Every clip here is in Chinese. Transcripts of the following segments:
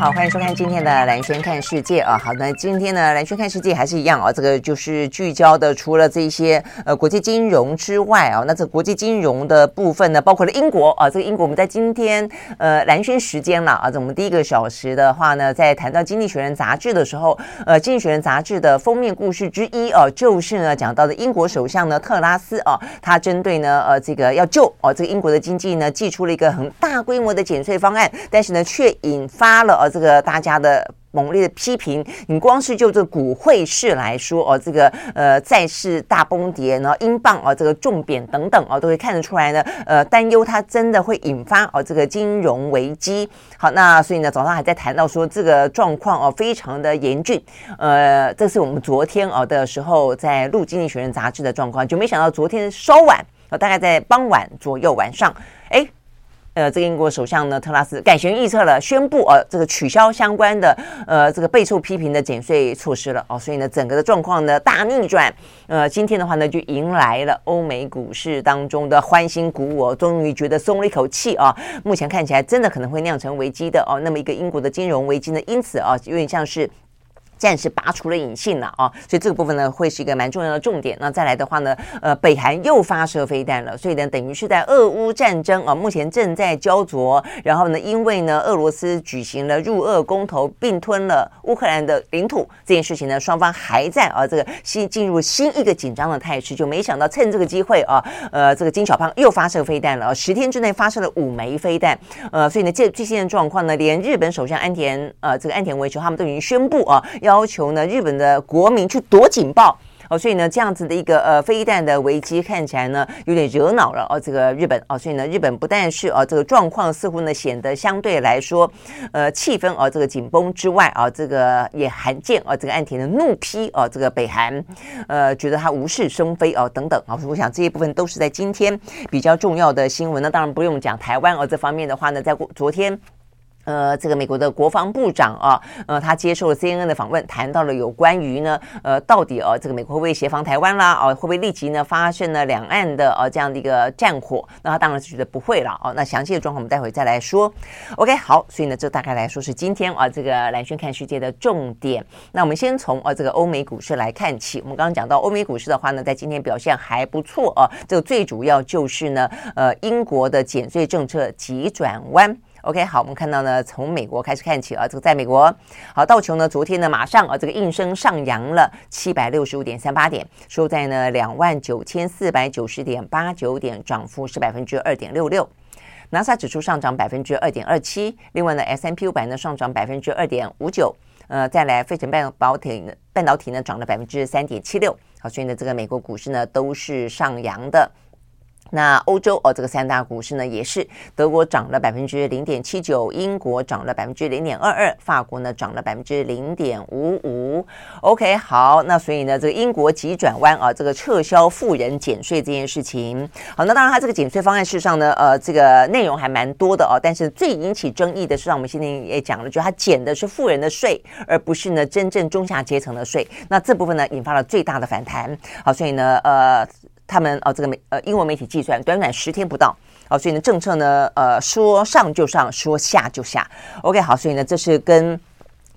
好，欢迎收看今天的兰轩看世界啊。好，那今天呢，兰轩看世界还是一样啊。这个就是聚焦的，除了这些呃国际金融之外啊，那这国际金融的部分呢，包括了英国啊。这个英国我们在今天呃兰轩时间了啊。这我们第一个小时的话呢，在谈到《经济学人》杂志的时候，呃，《经济学人》杂志的封面故事之一啊，就是呢讲到的英国首相呢特拉斯啊，他针对呢呃这个要救哦、这个英国的经济呢，寄出了一个很大规模的减税方案，但是呢却引发了。呃，这个大家的猛烈的批评，你光是就这股汇市来说，哦，这个呃债市大崩跌，然后英镑哦，这个重贬等等哦，都会看得出来呢，呃，担忧它真的会引发哦这个金融危机。好，那所以呢，早上还在谈到说这个状况哦，非常的严峻。呃，这是我们昨天哦的时候在录《经济学人》杂志的状况，就没想到昨天稍晚，哦，大概在傍晚左右晚上，呃，这个英国首相呢，特拉斯改弦易辙了，宣布呃，这个取消相关的呃，这个备受批评的减税措施了哦，所以呢，整个的状况呢大逆转。呃，今天的话呢，就迎来了欧美股市当中的欢欣鼓舞，哦终于觉得松了一口气啊。目前看起来真的可能会酿成危机的哦。那么一个英国的金融危机呢，因此啊，有点像是。暂时拔除了隐性了啊，所以这个部分呢会是一个蛮重要的重点。那再来的话呢，呃，北韩又发射飞弹了，所以呢，等于是在俄乌战争啊，目前正在焦灼。然后呢，因为呢，俄罗斯举行了入俄公投，并吞了乌克兰的领土这件事情呢，双方还在啊，这个新进入新一个紧张的态势。就没想到趁这个机会啊，呃，这个金小胖又发射飞弹了，十天之内发射了五枚飞弹。呃，所以呢，这最新的状况呢，连日本首相安田呃，这个安田文雄他们都已经宣布啊，要。要求呢，日本的国民去躲警报哦，所以呢，这样子的一个呃飞弹的危机看起来呢有点惹恼了哦，这个日本哦，所以呢，日本不但是哦这个状况似乎呢显得相对来说呃气氛哦这个紧绷之外啊，这个也罕见哦这个岸田的怒批哦这个北韩呃觉得他无事生非哦等等啊，我想这一部分都是在今天比较重要的新闻。那当然不用讲台湾哦这方面的话呢，在昨天。呃，这个美国的国防部长啊，呃，他接受了 CNN 的访问，谈到了有关于呢，呃，到底呃、啊，这个美国会不会协防台湾啦？哦、啊，会不会立即呢发生了两岸的呃、这样的一个战火？那他当然是觉得不会了哦、那详细的状况我们待会再来说。OK，好，所以呢，这大概来说是今天啊这个蓝轩看世界的重点。那我们先从呃、啊、这个欧美股市来看起。我们刚刚讲到欧美股市的话呢，在今天表现还不错啊。这个最主要就是呢，呃，英国的减税政策急转弯。OK，好，我们看到呢，从美国开始看起啊，这个在美国，好，道琼呢，昨天呢，马上啊，这个应声上扬了七百六十五点三八点，收在呢两万九千四百九十点八九点，涨幅是百分之二点六六。纳斯达克指数上涨百分之二点二七，另外呢，S M P 五百呢上涨百分之二点五九，呃，再来费城半导体，半导体呢涨了百分之三点七六，好，所以呢，这个美国股市呢都是上扬的。那欧洲哦，这个三大股市呢也是，德国涨了百分之零点七九，英国涨了百分之零点二二，法国呢涨了百分之零点五五。OK，好，那所以呢，这个英国急转弯啊，这个撤销富人减税这件事情，好，那当然它这个减税方案事实上呢，呃，这个内容还蛮多的哦，但是最引起争议的是，让我们今天也讲了，就它减的是富人的税，而不是呢真正中下阶层的税。那这部分呢引发了最大的反弹。好，所以呢，呃。他们哦，这个媒呃英文媒体计算，短短十天不到，哦，所以呢，政策呢，呃，说上就上，说下就下。OK，好，所以呢，这是跟。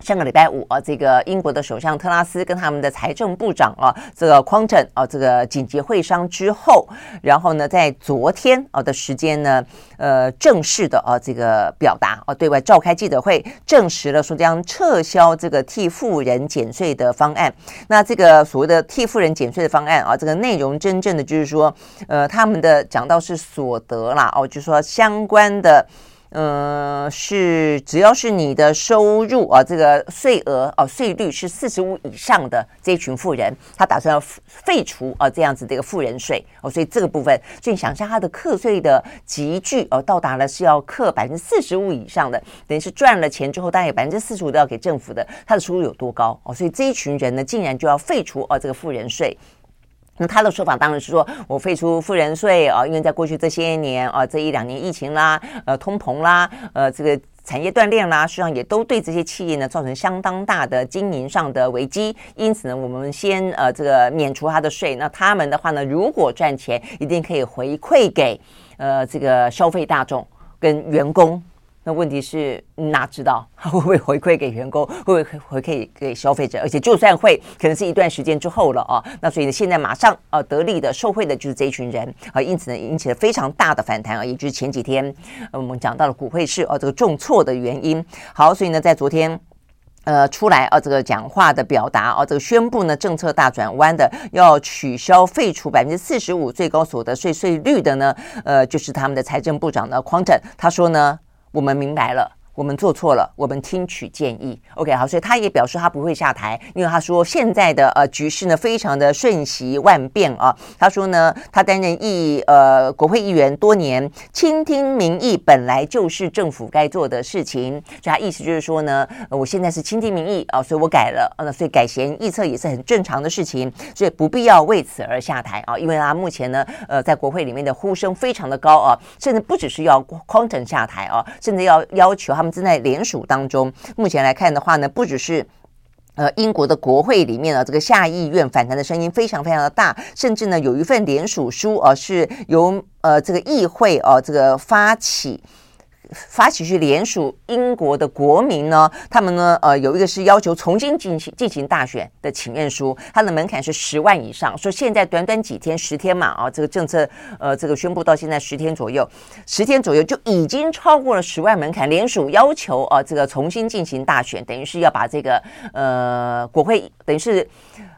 上个礼拜五啊，这个英国的首相特拉斯跟他们的财政部长啊，这个匡正啊，这个紧急会商之后，然后呢，在昨天啊的时间呢，呃，正式的啊这个表达啊，对外召开记者会，证实了说将撤销这个替富人减税的方案。那这个所谓的替富人减税的方案啊，这个内容真正的就是说，呃，他们的讲到是所得啦，哦，就是说相关的。嗯，是只要是你的收入啊，这个税额哦，税率是四十五以上的这一群富人，他打算要废除啊这样子的一个富人税哦，所以这个部分，所以你想象他的课税的集聚哦，到达了是要课百分之四十五以上的，等于是赚了钱之后，大概有百分之四十五都要给政府的，他的收入有多高哦？所以这一群人呢，竟然就要废除哦这个富人税。那他的说法当然是说我废除富人税啊，因为在过去这些年啊，这一两年疫情啦，呃，通膨啦，呃，这个产业断链啦，实际上也都对这些企业呢造成相当大的经营上的危机。因此呢，我们先呃这个免除他的税，那他们的话呢，如果赚钱，一定可以回馈给呃这个消费大众跟员工。那问题是哪知道 会不会回馈给员工，会不会回馈给消费者？而且就算会，可能是一段时间之后了啊。那所以呢，现在马上呃得利的受惠的就是这一群人啊，因此呢引起了非常大的反弹啊，也就是前几天我们讲到了股汇市啊这个重挫的原因。好，所以呢在昨天呃出来啊这个讲话的表达啊这个宣布呢政策大转弯的要取消废除百分之四十五最高所得税税率的呢呃就是他们的财政部长呢匡正他说呢。我们明白了。我们做错了，我们听取建议。OK，好，所以他也表示他不会下台，因为他说现在的呃局势呢非常的瞬息万变啊。他说呢，他担任议呃国会议员多年，倾听民意本来就是政府该做的事情。所以他意思就是说呢，我现在是倾听民意啊，所以我改了，那所以改弦易辙也是很正常的事情，所以不必要为此而下台啊。因为他目前呢，呃，在国会里面的呼声非常的高啊，甚至不只是要匡正下台啊，甚至要要求他。他们正在联署当中，目前来看的话呢，不只是呃英国的国会里面呢，这个下议院反弹的声音非常非常的大，甚至呢有一份联署书啊，是由呃这个议会啊这个发起。发起去联署英国的国民呢，他们呢，呃，有一个是要求重新进行进行大选的请愿书，它的门槛是十万以上。说现在短短几天，十天嘛，啊，这个政策，呃，这个宣布到现在十天左右，十天左右就已经超过了十万门槛，联署要求啊，这个重新进行大选，等于是要把这个呃国会，等于是。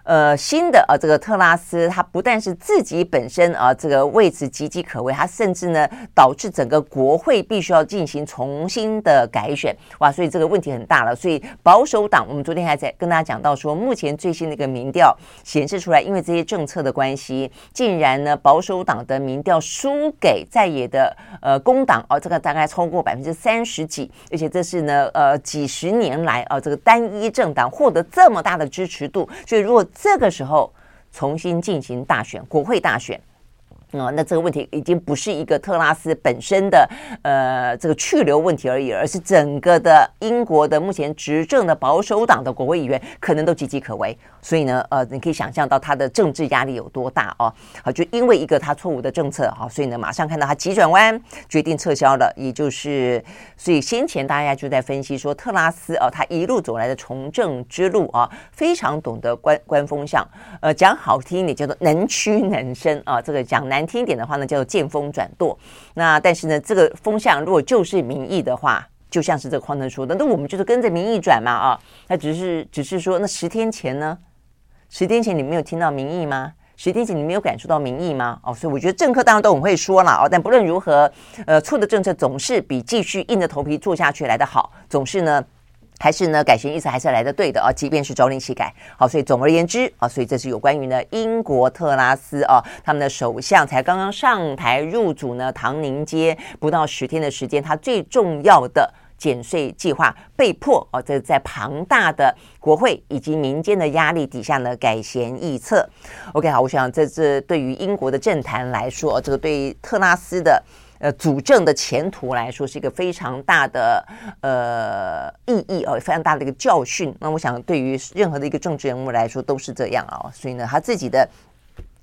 呃，新的呃，这个特拉斯他不但是自己本身啊，这个位置岌岌可危，他甚至呢导致整个国会必须要进行重新的改选，哇，所以这个问题很大了。所以保守党，我们昨天还在跟大家讲到说，目前最新的一个民调显示出来，因为这些政策的关系，竟然呢保守党的民调输给在野的呃工党哦，这个大概超过百分之三十几，而且这是呢呃几十年来啊这个单一政党获得这么大的支持度，所以如果这个时候重新进行大选，国会大选。啊、那这个问题已经不是一个特拉斯本身的呃这个去留问题而已，而是整个的英国的目前执政的保守党的国会议员可能都岌岌可危。所以呢，呃，你可以想象到他的政治压力有多大哦。好，就因为一个他错误的政策，好，所以呢，马上看到他急转弯，决定撤销了。也就是，所以先前大家就在分析说，特拉斯哦，他一路走来的从政之路啊，非常懂得观观风向，呃，讲好听一点叫做能屈能伸啊，这个讲难。难听一点的话呢，叫做见风转舵。那但是呢，这个风向如果就是民意的话，就像是这个匡正说的，那我们就是跟着民意转嘛啊。那只是只是说，那十天前呢？十天前你没有听到民意吗？十天前你没有感受到民意吗？哦，所以我觉得政客当然都很会说了哦。但不论如何，呃，错的政策总是比继续硬着头皮做下去来得好，总是呢。还是呢，改弦易辙还是来得对的啊，即便是朝令夕改。好，所以总而言之啊，所以这是有关于呢英国特拉斯啊，他们的首相才刚刚上台入主呢，唐宁街不到十天的时间，他最重要的减税计划被迫啊，在在庞大的国会以及民间的压力底下呢，改弦易辙。OK，好，我想这这对于英国的政坛来说，这个对特拉斯的。呃，主政的前途来说是一个非常大的呃意义哦，非常大的一个教训。那我想，对于任何的一个政治人物来说都是这样啊、所以呢，他自己的。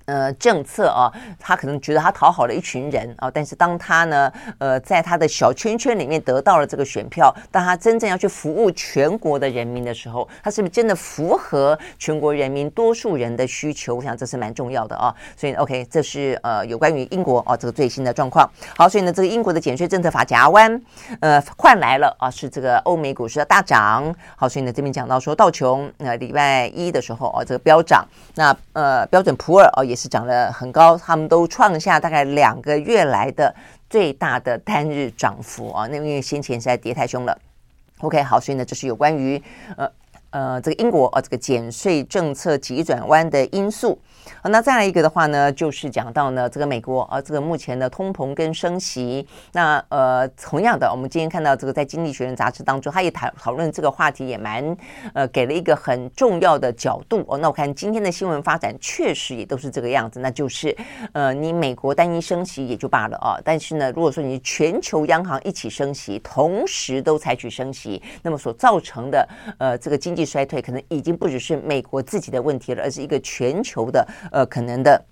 呃，政策啊，他可能觉得他讨好了一群人啊，但是当他呢，呃，在他的小圈圈里面得到了这个选票，当他真正要去服务全国的人民的时候，他是不是真的符合全国人民多数人的需求？我想这是蛮重要的啊。所以，OK，这是呃有关于英国啊这个最新的状况。好，所以呢，这个英国的减税政策法夹弯，呃，换来了啊是这个欧美股市的大涨。好，所以呢这边讲到说道琼呃礼拜一的时候啊这个飙涨，那呃标准普尔啊也。也是涨了很高，他们都创下大概两个月来的最大的单日涨幅啊！那因为先前实在跌太凶了。OK，好，所以呢，这是有关于呃呃这个英国啊这个减税政策急转弯的因素。好，那再来一个的话呢，就是讲到呢这个美国啊，这个目前的通膨跟升息，那呃同样的，我们今天看到这个在《经济学人》杂志当中，他也谈讨论这个话题，也蛮呃给了一个很重要的角度哦。那我看今天的新闻发展确实也都是这个样子，那就是呃你美国单一升息也就罢了啊，但是呢，如果说你全球央行一起升息，同时都采取升息，那么所造成的呃这个经济衰退，可能已经不只是美国自己的问题了，而是一个全球的呃可能的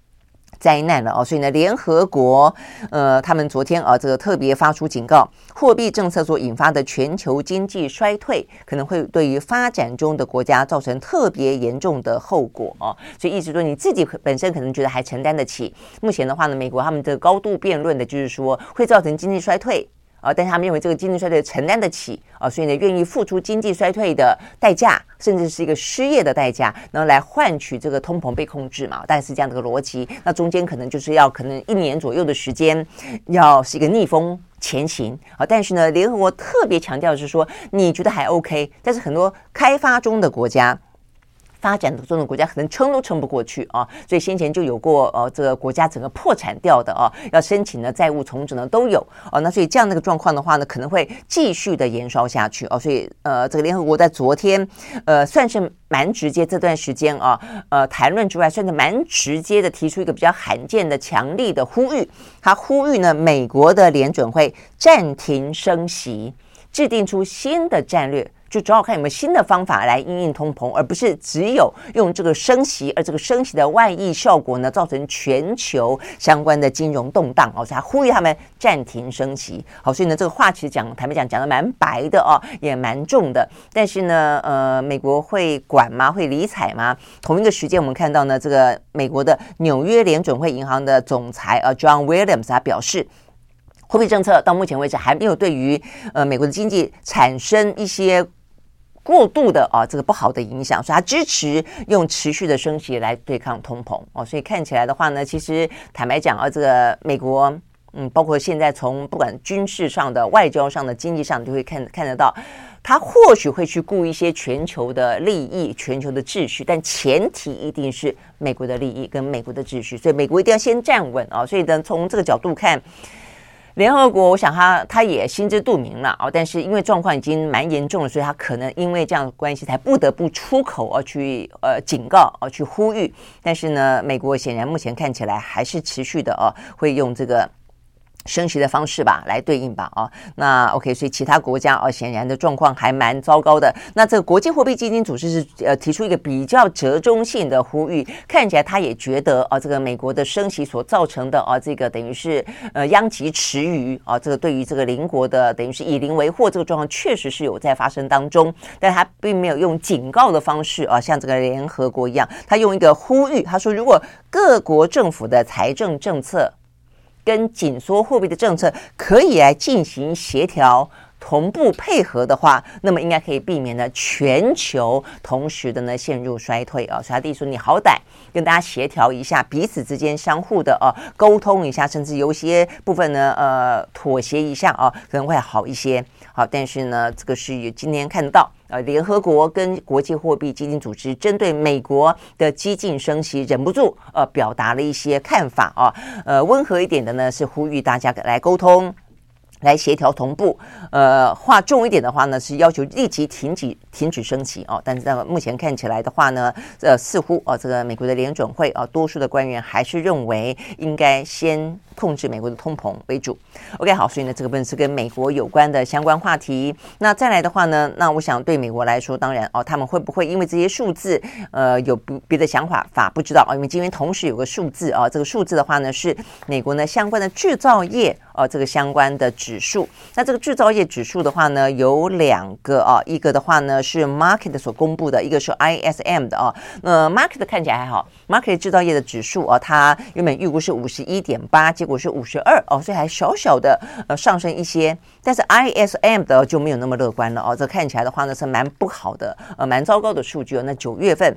灾难了哦。所以呢，联合国呃他们昨天啊这个特别发出警告，货币政策所引发的全球经济衰退，可能会对于发展中的国家造成特别严重的后果哦。所以意思说，你自己本身可能觉得还承担得起，目前的话呢，美国他们的高度辩论的就是说会造成经济衰退。啊，但是他们认为这个经济衰退承担得起啊，所以呢，愿意付出经济衰退的代价，甚至是一个失业的代价，然后来换取这个通膨被控制嘛，大概是这样的一个逻辑。那中间可能就是要可能一年左右的时间，要是一个逆风前行啊。但是呢，联合国特别强调是说，你觉得还 OK，但是很多开发中的国家。发展的中的国家可能撑都撑不过去啊，所以先前就有过呃，这个国家整个破产掉的啊，要申请的债务重整的都有啊，那所以这样的一个状况的话呢，可能会继续的延烧下去啊，所以呃，这个联合国在昨天呃，算是蛮直接这段时间啊，呃，谈论之外，算是蛮直接的提出一个比较罕见的强力的呼吁，他呼吁呢，美国的联准会暂停升息，制定出新的战略。就主要看有没有新的方法来应应通膨，而不是只有用这个升息，而这个升息的外溢效果呢，造成全球相关的金融动荡哦，所以他呼吁他们暂停升息。好，所以呢，这个话其实讲坦白讲讲的蛮白的哦，也蛮重的。但是呢，呃，美国会管吗？会理睬吗？同一个时间，我们看到呢，这个美国的纽约联准会银行的总裁呃 John Williams 他表示。货币政策到目前为止还没有对于呃美国的经济产生一些。过度的啊，这个不好的影响，所以他支持用持续的升息来对抗通膨哦。所以看起来的话呢，其实坦白讲啊，这个美国嗯，包括现在从不管军事上的、外交上的、经济上，你就会看看得到，他或许会去顾一些全球的利益、全球的秩序，但前提一定是美国的利益跟美国的秩序，所以美国一定要先站稳啊。所以呢，从这个角度看。联合国，我想他他也心知肚明了哦，但是因为状况已经蛮严重了，所以他可能因为这样的关系，才不得不出口而去呃警告而去呼吁。但是呢，美国显然目前看起来还是持续的哦，会用这个。升息的方式吧，来对应吧，啊，那 OK，所以其他国家啊，显然的状况还蛮糟糕的。那这个国际货币基金组织是呃提出一个比较折中性的呼吁，看起来他也觉得啊，这个美国的升息所造成的啊，这个等于是呃殃及池鱼啊，这个对于这个邻国的等于是以邻为祸这个状况确实是有在发生当中，但他并没有用警告的方式啊，像这个联合国一样，他用一个呼吁，他说如果各国政府的财政政策。跟紧缩货币的政策可以来进行协调、同步配合的话，那么应该可以避免呢全球同时的呢陷入衰退啊。所以他弟说，你好歹跟大家协调一下，彼此之间相互的啊沟通一下，甚至有些部分呢呃妥协一下啊，可能会好一些。好，但是呢，这个是今天看得到。呃，联合国跟国际货币基金组织针对美国的激进升息，忍不住呃表达了一些看法啊。呃，温和一点的呢是呼吁大家来沟通。来协调同步，呃，话重一点的话呢，是要求立即停止停止升级哦。但是目前看起来的话呢，呃，似乎哦，这个美国的联准会啊，多数的官员还是认为应该先控制美国的通膨为主。OK，好，所以呢，这个部分是跟美国有关的相关话题。那再来的话呢，那我想对美国来说，当然哦，他们会不会因为这些数字，呃，有不别的想法法不知道啊？因为今天同时有个数字啊，这个数字的话呢，是美国呢相关的制造业。哦，这个相关的指数，那这个制造业指数的话呢，有两个啊，一个的话呢是 Market 所公布的，一个是 ISM 的啊。那 Market 看起来还好，Market 制造业的指数啊，它原本预估是五十一点八，结果是五十二哦，所以还小小的呃上升一些。但是 ISM 的就没有那么乐观了哦，这看起来的话呢是蛮不好的，呃，蛮糟糕的数据哦。那九月份。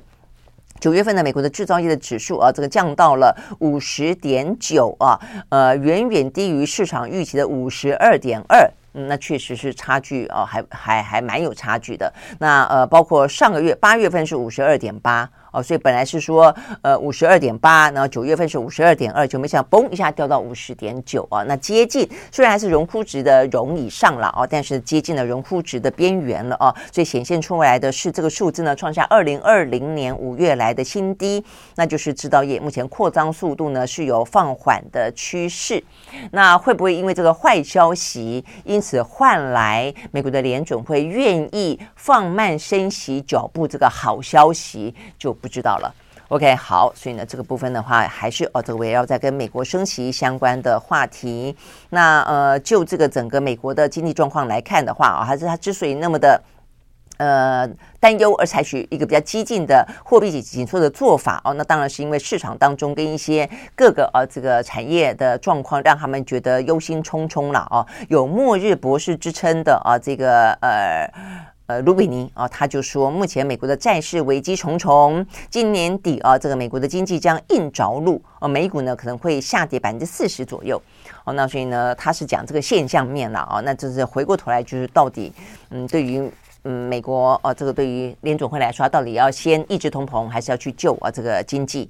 九月份的美国的制造业的指数啊，这个降到了五十点九啊，呃，远远低于市场预期的五十二点二，那确实是差距啊，还还还蛮有差距的。那呃，包括上个月八月份是五十二点八。哦，所以本来是说呃五十二点八，然后九月份是五十二点二，就没想到嘣一下掉到五十点九啊，那接近虽然还是荣枯值的荣以上了啊，但是接近了荣枯值的边缘了啊，所以显现出来的是这个数字呢创下二零二零年五月来的新低，那就是制造业目前扩张速度呢是有放缓的趋势，那会不会因为这个坏消息，因此换来美国的联准会愿意放慢升息脚步？这个好消息就不知道了。OK，好，所以呢，这个部分的话，还是哦，这个围绕在跟美国升息相关的话题。那呃，就这个整个美国的经济状况来看的话啊，还是它之所以那么的呃担忧，而采取一个比较激进的货币紧缩的做法哦，那当然是因为市场当中跟一些各个呃这个产业的状况，让他们觉得忧心忡忡了哦，有末日博士之称的啊，这个呃。呃，卢比尼啊，他就说，目前美国的债市危机重重，今年底啊，这个美国的经济将硬着陆，呃，美股呢可能会下跌百分之四十左右。哦，那所以呢，他是讲这个现象面了啊，那就是回过头来就是到底，嗯，对于嗯美国啊，这个对于联总会来说，到底要先抑制通膨，还是要去救啊这个经济？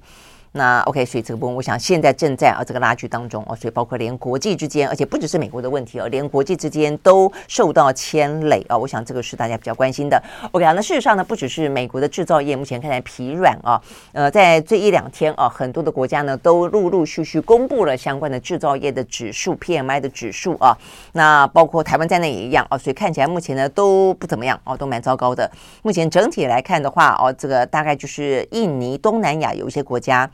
那 OK，所以这个部分，我想现在正在啊这个拉锯当中哦，所以包括连国际之间，而且不只是美国的问题哦，连国际之间都受到牵累啊。我想这个是大家比较关心的。OK 啊，那事实上呢，不只是美国的制造业目前看起来疲软啊，呃，在这一两天啊，很多的国家呢都陆陆续续公布了相关的制造业的指数 PMI 的指数啊。那包括台湾在内也一样啊，所以看起来目前呢都不怎么样哦，都蛮糟糕的。目前整体来看的话哦，这个大概就是印尼、东南亚有一些国家。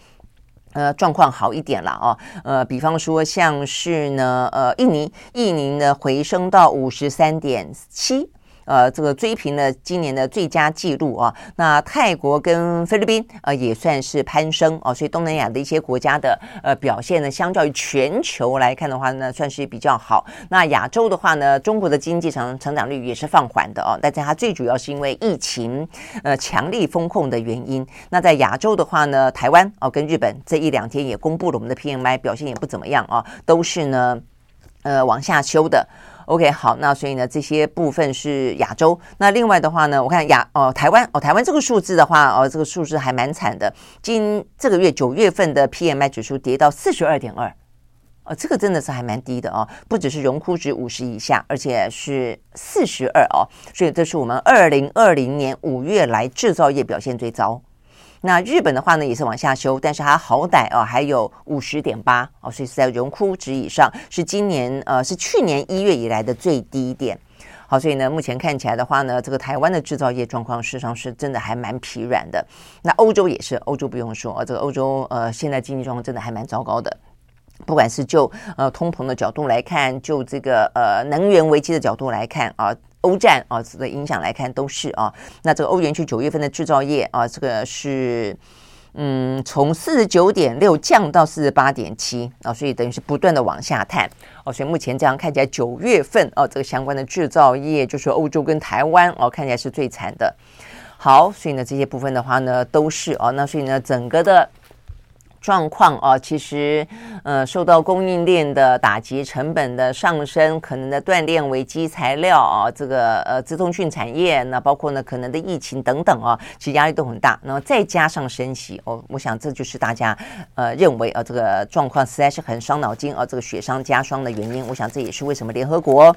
呃，状况好一点了哦。呃，比方说像是呢，呃，印尼，印尼呢回升到五十三点七。呃，这个追平了今年的最佳纪录啊。那泰国跟菲律宾呃也算是攀升哦，所以东南亚的一些国家的呃表现呢，相较于全球来看的话呢，算是比较好。那亚洲的话呢，中国的经济成成长率也是放缓的哦，但是它最主要是因为疫情呃强力封控的原因。那在亚洲的话呢，台湾哦跟日本这一两天也公布了我们的 PMI 表现也不怎么样啊，都是呢呃往下修的。OK，好，那所以呢，这些部分是亚洲。那另外的话呢，我看亚哦，台湾哦，台湾这个数字的话哦，这个数字还蛮惨的。今这个月九月份的 PMI 指数跌到四十二点二，哦，这个真的是还蛮低的哦，不只是荣枯值五十以下，而且是四十二哦。所以这是我们二零二零年五月来制造业表现最糟。那日本的话呢，也是往下修，但是它好歹哦还有五十点八哦，所以是在荣枯值以上，是今年呃是去年一月以来的最低点。好，所以呢，目前看起来的话呢，这个台湾的制造业状况事实上是真的还蛮疲软的。那欧洲也是，欧洲不用说，这个欧洲呃现在经济状况真的还蛮糟糕的，不管是就呃通膨的角度来看，就这个呃能源危机的角度来看啊。欧战啊，的影响来看都是啊。那这个欧元区九月份的制造业啊，这个是嗯，从四十九点六降到四十八点七啊，所以等于是不断的往下探哦。所以目前这样看起来，九月份啊，这个相关的制造业就是欧洲跟台湾哦，看起来是最惨的。好，所以呢，这些部分的话呢，都是哦。那所以呢，整个的。状况啊，其实呃，受到供应链的打击、成本的上升、可能的断链危机、材料啊，这个呃，资通讯产业，那包括呢，可能的疫情等等啊，其实压力都很大。那么再加上升息哦，我想这就是大家呃认为啊，这个状况实在是很伤脑筋啊，这个雪上加霜的原因。我想这也是为什么联合国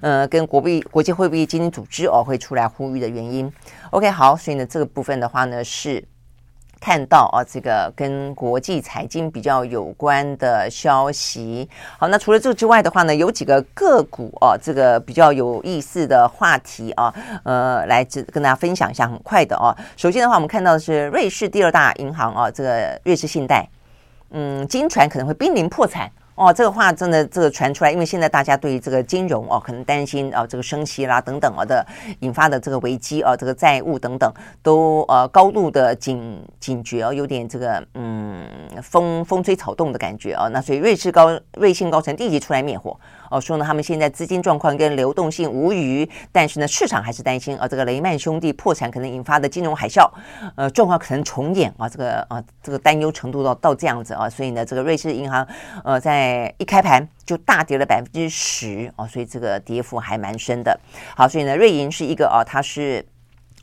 呃跟国币国际货币基金组织哦会出来呼吁的原因。OK，好，所以呢，这个部分的话呢是。看到啊，这个跟国际财经比较有关的消息。好，那除了这之外的话呢，有几个个股啊，这个比较有意思的话题啊，呃，来跟大家分享一下，很快的啊。首先的话，我们看到的是瑞士第二大银行啊，这个瑞士信贷，嗯，金船可能会濒临破产。哦，这个话真的这个传出来，因为现在大家对于这个金融哦，可能担心啊，这个升息啦等等啊的引发的这个危机啊，这个债务等等都呃高度的警警觉哦，有点这个嗯风风吹草动的感觉啊。那所以瑞士高瑞信高层立即出来灭火。哦，说呢，他们现在资金状况跟流动性无虞，但是呢，市场还是担心啊，这个雷曼兄弟破产可能引发的金融海啸，呃，状况可能重演啊，这个啊，这个担忧程度到到这样子啊，所以呢，这个瑞士银行呃，在一开盘就大跌了百分之十啊，所以这个跌幅还蛮深的。好，所以呢，瑞银是一个啊，它是。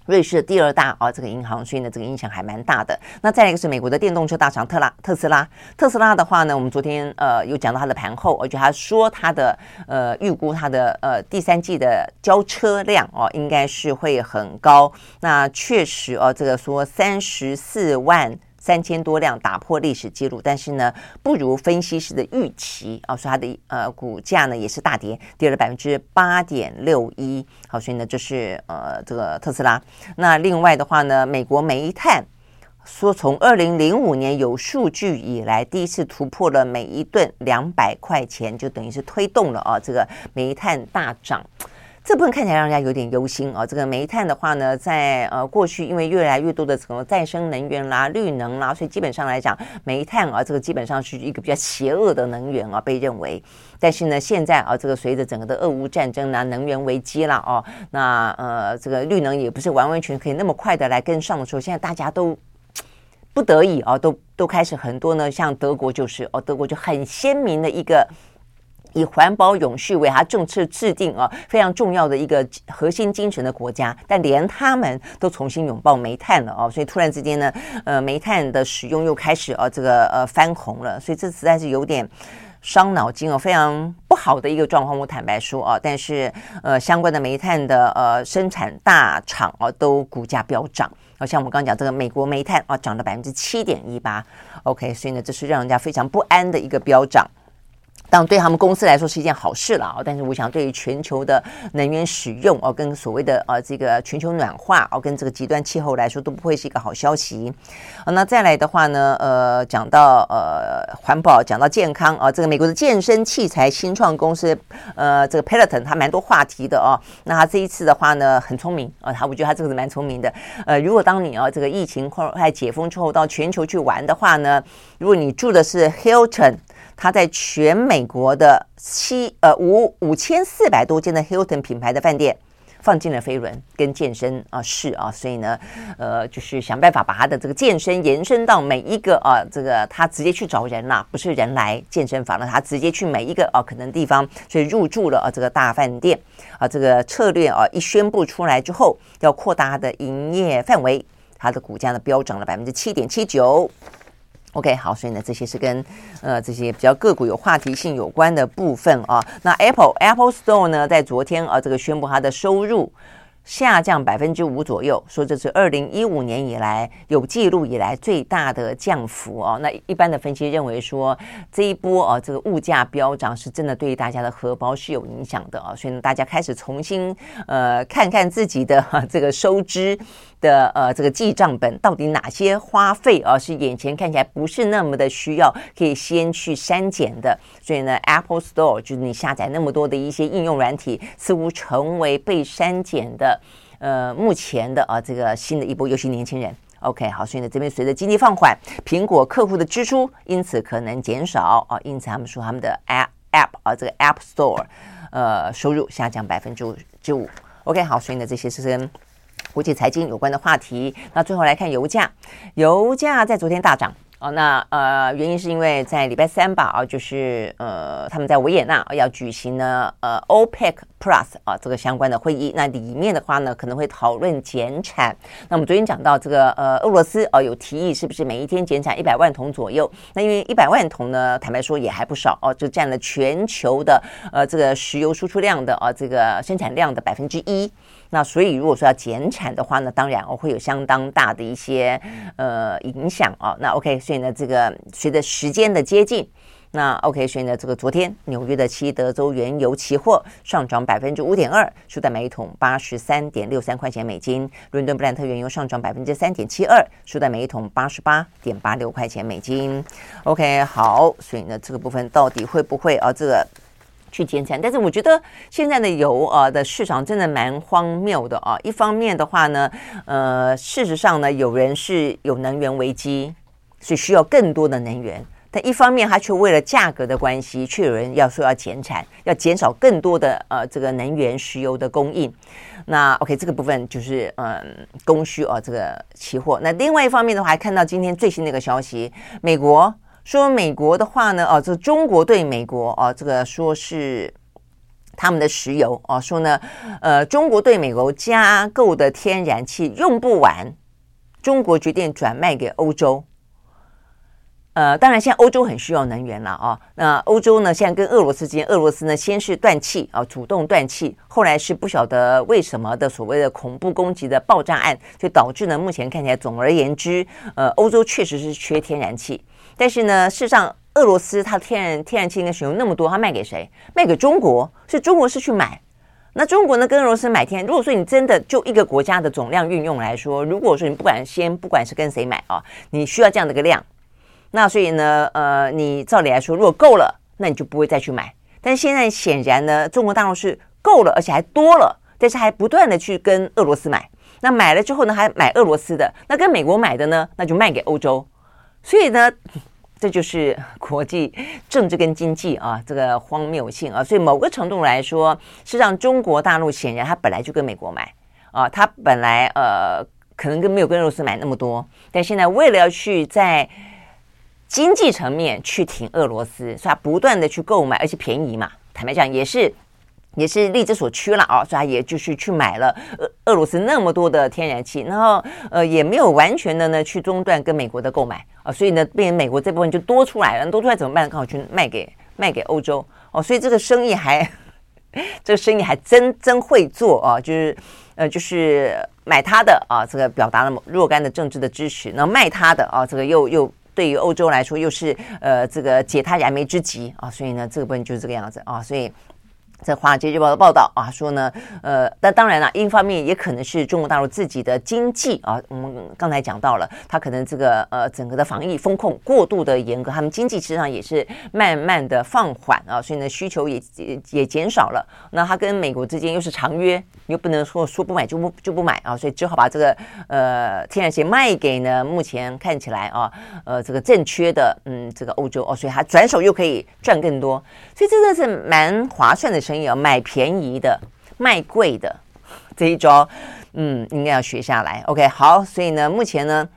瑞士的第二大啊，这个银行，所以呢，这个影响还蛮大的。那再一个是美国的电动车大厂特拉特斯拉，特斯拉的话呢，我们昨天呃有讲到它的盘后，而且他说它的呃预估它的呃第三季的交车量哦，应该是会很高。那确实哦，这个说三十四万。三千多辆打破历史记录，但是呢，不如分析师的预期啊，所以它的呃股价呢也是大跌，跌了百分之八点六一。好，所以呢，这是呃这个特斯拉。那另外的话呢，美国煤炭说从二零零五年有数据以来，第一次突破了每一吨两百块钱，就等于是推动了啊这个煤炭大涨。这部分看起来让人家有点忧心啊！这个煤炭的话呢，在呃过去因为越来越多的什么再生能源啦、绿能啦，所以基本上来讲，煤炭啊这个基本上是一个比较邪恶的能源啊，被认为。但是呢，现在啊这个随着整个的俄乌战争啦、能源危机啦哦，那呃这个绿能也不是完完全可以那么快的来跟上的时候，现在大家都不得已啊，都都开始很多呢，像德国就是哦，德国就很鲜明的一个。以环保永续为它政策制定啊非常重要的一个核心精神的国家，但连他们都重新拥抱煤炭了哦，所以突然之间呢，呃，煤炭的使用又开始啊这个呃翻红了，所以这实在是有点伤脑筋哦，非常不好的一个状况。我坦白说啊，但是呃相关的煤炭的呃生产大厂啊都股价飙涨，好像我们刚讲这个美国煤炭啊涨了百分之七点一八，OK，所以呢这是让人家非常不安的一个飙涨。当，对他们公司来说是一件好事了啊！但是，我想对于全球的能源使用哦，跟所谓的呃这个全球暖化哦，跟这个极端气候来说，都不会是一个好消息。那再来的话呢，呃，讲到呃环保，讲到健康啊，这个美国的健身器材新创公司呃，这个 Peloton 它蛮多话题的哦。那他这一次的话呢，很聪明啊，他我觉得他这个是蛮聪明的。呃，如果当你啊这个疫情快解封之后到全球去玩的话呢，如果你住的是 Hilton。他在全美国的七呃五五千四百多间的 Hilton 品牌的饭店放进了飞轮跟健身啊室啊，所以呢，呃，就是想办法把他的这个健身延伸到每一个啊，这个他直接去找人啦，不是人来健身房了，他直接去每一个啊可能地方，所以入住了啊这个大饭店啊，这个策略啊一宣布出来之后，要扩大他的营业范围，它的股价呢飙涨了百分之七点七九。OK，好，所以呢，这些是跟呃这些比较个股有话题性有关的部分啊。那 Apple Apple Store 呢，在昨天啊，这个宣布它的收入。下降百分之五左右，说这是二零一五年以来有记录以来最大的降幅哦。那一般的分析认为说，这一波啊，这个物价飙涨是真的对大家的荷包是有影响的啊。所以呢，大家开始重新呃看看自己的 这个收支的呃这个记账本，到底哪些花费啊是眼前看起来不是那么的需要，可以先去删减的。所以呢，Apple Store 就是你下载那么多的一些应用软体，似乎成为被删减的。呃，目前的啊，这个新的一波，尤其年轻人，OK，好，所以呢，这边随着经济放缓，苹果客户的支出因此可能减少啊，因此他们说他们的 App 啊，这个 App Store 呃收入下降百分之五，OK，好，所以呢，这些是跟国际财经有关的话题。那最后来看油价，油价在昨天大涨。哦，那呃，原因是因为在礼拜三吧，啊，就是呃，他们在维也纳要举行呢，呃，OPEC Plus 啊这个相关的会议，那里面的话呢，可能会讨论减产。那我们昨天讲到这个呃，俄罗斯哦、啊、有提议是不是每一天减产一百万桶左右？那因为一百万桶呢，坦白说也还不少哦，就占了全球的呃这个石油输出量的啊这个生产量的百分之一。那所以如果说要减产的话呢，当然哦会有相当大的一些呃影响哦。那 OK。所以呢，这个随着时间的接近，那 OK，所以呢，这个昨天纽约的西德州原油期货上涨百分之五点二，收在每一桶八十三点六三块钱美金；伦敦布兰特原油上涨百分之三点七二，收在每一桶八十八点八六块钱美金。OK，好，所以呢，这个部分到底会不会啊？这个去减产？但是我觉得现在的油啊的市场真的蛮荒谬的啊！一方面的话呢，呃，事实上呢，有人是有能源危机。是需要更多的能源，但一方面，它却为了价格的关系，却有人要说要减产，要减少更多的呃这个能源石油的供应。那 OK，这个部分就是嗯供需啊这个期货。那另外一方面的话，还看到今天最新的一个消息，美国说美国的话呢，哦，这中国对美国哦，这个说是他们的石油哦，说呢，呃，中国对美国加购的天然气用不完，中国决定转卖给欧洲。呃，当然，现在欧洲很需要能源了啊。那欧洲呢，现在跟俄罗斯之间，俄罗斯呢先是断气啊，主动断气，后来是不晓得为什么的所谓的恐怖攻击的爆炸案，就导致呢，目前看起来，总而言之，呃，欧洲确实是缺天然气。但是呢，事实上，俄罗斯它天然天然气应该使用那么多，它卖给谁？卖给中国，是中国是去买。那中国呢，跟俄罗斯买天然，如果说你真的就一个国家的总量运用来说，如果说你不管先不管是跟谁买啊，你需要这样的一个量。那所以呢，呃，你照理来说，如果够了，那你就不会再去买。但是现在显然呢，中国大陆是够了，而且还多了，但是还不断的去跟俄罗斯买。那买了之后呢，还买俄罗斯的，那跟美国买的呢，那就卖给欧洲。所以呢，这就是 国际政治跟经济啊，这个荒谬性啊。所以某个程度来说，是让中国大陆显然它本来就跟美国买啊，它本来呃可能跟没有跟俄罗斯买那么多，但现在为了要去在经济层面去挺俄罗斯，所以他不断的去购买，而且便宜嘛。坦白讲，也是也是力之所趋了啊，所以也就是去买了俄俄罗斯那么多的天然气，然后呃也没有完全的呢去中断跟美国的购买啊，所以呢，变成美国这部分就多出来了，多出来怎么办？刚好去卖给卖给欧洲哦，所以这个生意还 这个生意还真真会做啊，就是呃就是买他的啊，这个表达了若干的政治的支持，然后卖他的啊，这个又又。对于欧洲来说，又是呃这个解他燃眉之急啊，所以呢，这个部分就是这个样子啊，所以。在《华尔街日报》的报道啊，说呢，呃，但当然了，一方面也可能是中国大陆自己的经济啊，我们刚才讲到了，它可能这个呃整个的防疫风控过度的严格，他们经济实际上也是慢慢的放缓啊，所以呢需求也也也减少了。那它跟美国之间又是长约，又不能说说不买就不就不买啊，所以只好把这个呃天然气卖给呢目前看起来啊呃这个正缺的嗯这个欧洲哦，所以它转手又可以赚更多，所以真的是蛮划算的。生意要买便宜的，卖贵的这一招，嗯，应该要学下来。OK，好，所以呢，目前呢，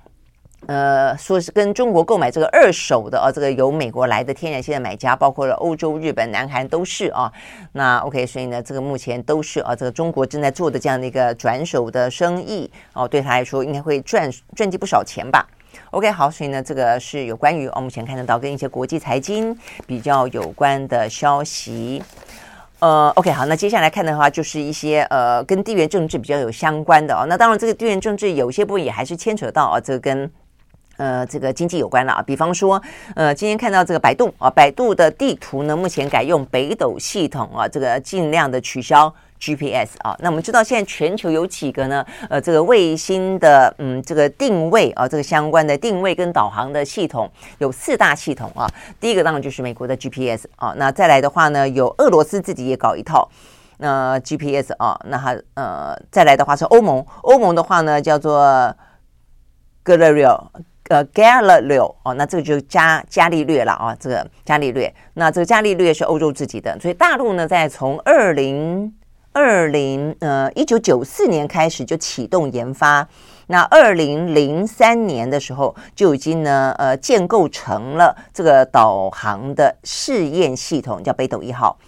呃，说是跟中国购买这个二手的啊，这个由美国来的天然气的买家，包括了欧洲、日本、南韩都是啊。那 OK，所以呢，这个目前都是啊，这个中国正在做的这样的一个转手的生意哦，对他来说应该会赚赚进不少钱吧。OK，好，所以呢，这个是有关于哦目前看得到跟一些国际财经比较有关的消息。呃，OK，好，那接下来看的话，就是一些呃跟地缘政治比较有相关的哦。那当然，这个地缘政治有些部分也还是牵扯到啊，这个跟呃这个经济有关了啊。比方说，呃，今天看到这个百度啊，百度的地图呢，目前改用北斗系统啊，这个尽量的取消。GPS 啊，那我们知道现在全球有几个呢？呃，这个卫星的嗯，这个定位啊，这个相关的定位跟导航的系统有四大系统啊。第一个当然就是美国的 GPS 啊，那再来的话呢，有俄罗斯自己也搞一套那 GPS 啊，那它呃再来的话是欧盟，欧盟的话呢叫做 Galileo 呃 Galileo 哦，那这个就伽伽利略了啊，这个伽利略，那这个伽利略是欧洲自己的，所以大陆呢在从二零。二零呃一九九四年开始就启动研发，那二零零三年的时候就已经呢呃建构成了这个导航的试验系统，叫北斗一号。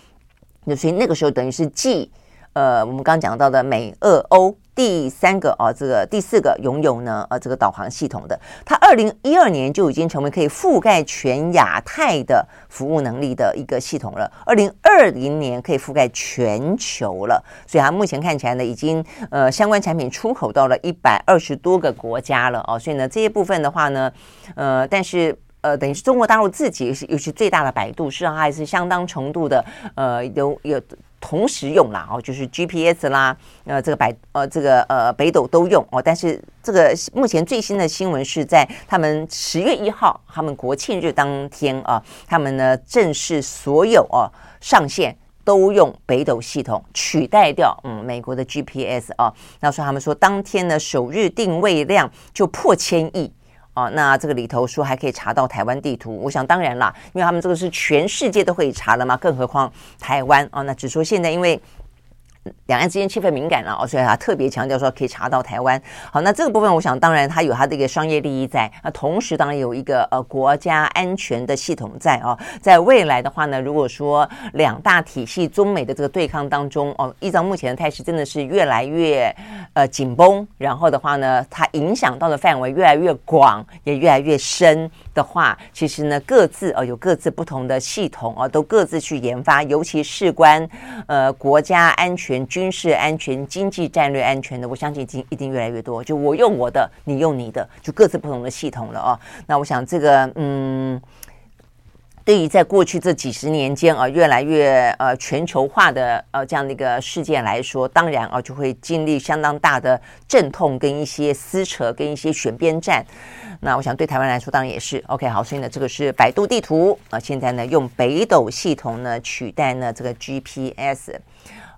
那所以那个时候等于是继呃我们刚刚讲到的美俄欧。第三个啊，这个第四个拥有呢，呃，这个导航系统的，它二零一二年就已经成为可以覆盖全亚太的服务能力的一个系统了。二零二零年可以覆盖全球了，所以它目前看起来呢，已经呃相关产品出口到了一百二十多个国家了哦。所以呢，这一部分的话呢，呃，但是呃，等于是中国大陆自己是尤其最大的百度，实际上还是相当程度的呃有有。同时用啦哦，就是 GPS 啦，呃，这个百呃这个呃北斗都用哦。但是这个目前最新的新闻是在他们十月一号，他们国庆日当天啊，他们呢正式所有啊上线都用北斗系统取代掉嗯美国的 GPS 啊。那说他们说当天呢首日定位量就破千亿。哦，那这个里头说还可以查到台湾地图，我想当然啦，因为他们这个是全世界都可以查了嘛，更何况台湾啊。那只说现在因为两岸之间气氛敏感了哦，所以他特别强调说可以查到台湾。好，那这个部分我想当然他有他的一个商业利益在，那同时当然有一个呃国家安全的系统在哦，在未来的话呢，如果说两大体系中美的这个对抗当中哦，依照目前的态势真的是越来越呃紧绷，然后的话呢，它影响到的范围越来越广，也越来越深的话，其实呢各自哦有各自不同的系统哦，都各自去研发，尤其事关呃国家安全、军事安全、经济战略安全的，我相信已经一定越来越多。就我用我的，你用你的，就各自不同的系统了哦。那我想这个嗯。对于在过去这几十年间啊，越来越呃全球化的呃这样的一个事件来说，当然啊就会经历相当大的阵痛跟一些撕扯跟一些选边站。那我想对台湾来说，当然也是 OK。好，所以呢，这个是百度地图啊，现在呢用北斗系统呢取代呢这个 GPS。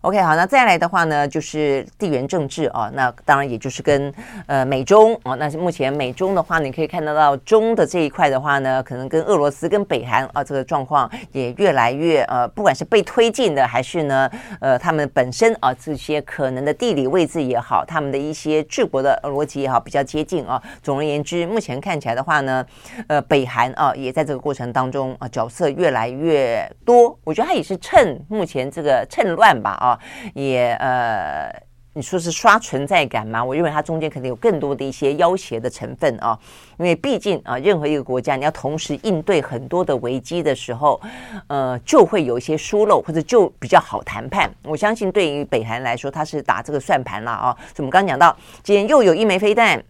OK，好，那再来的话呢，就是地缘政治啊，那当然也就是跟呃美中啊，那是目前美中的话，你可以看得到中的这一块的话呢，可能跟俄罗斯跟北韩啊这个状况也越来越呃，不管是被推进的，还是呢呃他们本身啊这些可能的地理位置也好，他们的一些治国的逻辑也好，比较接近啊。总而言之，目前看起来的话呢，呃北韩啊也在这个过程当中啊角色越来越多，我觉得他也是趁目前这个趁乱吧啊。也呃，你说是刷存在感吗？我认为它中间可能有更多的一些要挟的成分啊，因为毕竟啊，任何一个国家你要同时应对很多的危机的时候，呃，就会有一些疏漏，或者就比较好谈判。我相信对于北韩来说，他是打这个算盘了啊。所以我们刚刚讲到，今天又有一枚飞弹，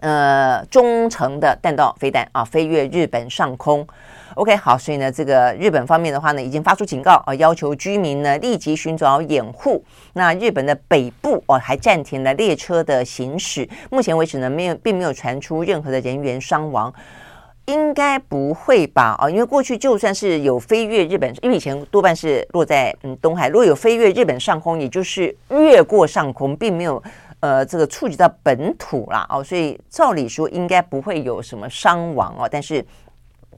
呃，中程的弹道飞弹啊，飞越日本上空。OK，好，所以呢，这个日本方面的话呢，已经发出警告啊，要求居民呢立即寻找掩护。那日本的北部哦，还暂停了列车的行驶。目前为止呢，没有，并没有传出任何的人员伤亡，应该不会吧？啊，因为过去就算是有飞越日本，因为以前多半是落在嗯东海，如果有飞越日本上空，也就是越过上空，并没有呃这个触及到本土啦哦，所以照理说应该不会有什么伤亡哦，但是。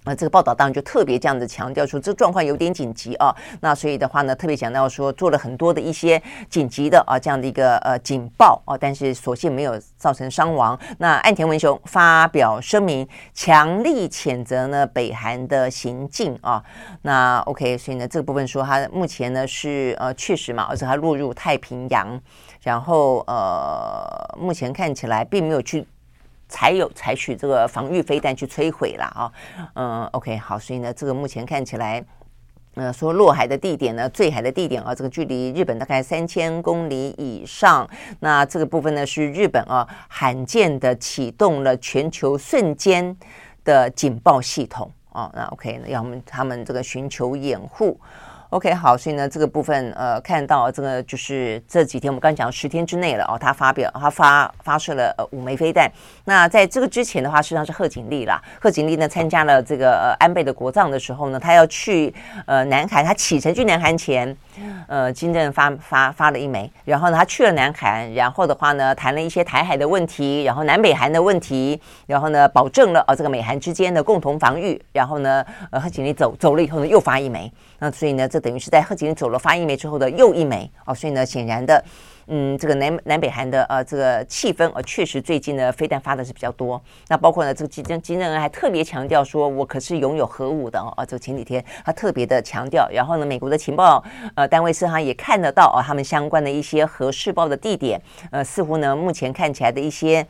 啊，这个报道当然就特别这样子强调说，这状况有点紧急啊。那所以的话呢，特别强调说，做了很多的一些紧急的啊这样的一个呃警报啊，但是所幸没有造成伤亡。那岸田文雄发表声明，强力谴责呢北韩的行径啊。那 OK，所以呢这个部分说，他目前呢是呃确实嘛，而且他落入太平洋，然后呃目前看起来并没有去。才有采取这个防御飞弹去摧毁了啊，嗯，OK，好，所以呢，这个目前看起来，呃，说落海的地点呢，坠海的地点啊，这个距离日本大概三千公里以上。那这个部分呢，是日本啊罕见的启动了全球瞬间的警报系统啊。那 OK，那要么他们这个寻求掩护。OK，好，所以呢，这个部分呃，看到这个就是这几天我们刚讲十天之内了哦，他发表他发发射了呃五枚飞弹。那在这个之前的话，实际上是贺锦丽啦，贺锦丽呢参加了这个呃安倍的国葬的时候呢，他要去呃南韩，他启程去南韩前，呃金正发发发了一枚，然后呢他去了南韩，然后的话呢谈了一些台海的问题，然后南北韩的问题，然后呢保证了呃这个美韩之间的共同防御，然后呢呃贺锦丽走走了以后呢又发一枚，那所以呢这。等于是在贺锦丽走了发一枚之后的又一枚哦，所以呢，显然的，嗯，这个南南北韩的呃这个气氛呃确实最近呢飞弹发的是比较多。那包括呢这个金正金正恩还特别强调说，我可是拥有核武的哦。这个前几天他特别的强调，然后呢，美国的情报呃单位身上也看得到啊、哦，他们相关的一些核试爆的地点，呃，似乎呢目前看起来的一些。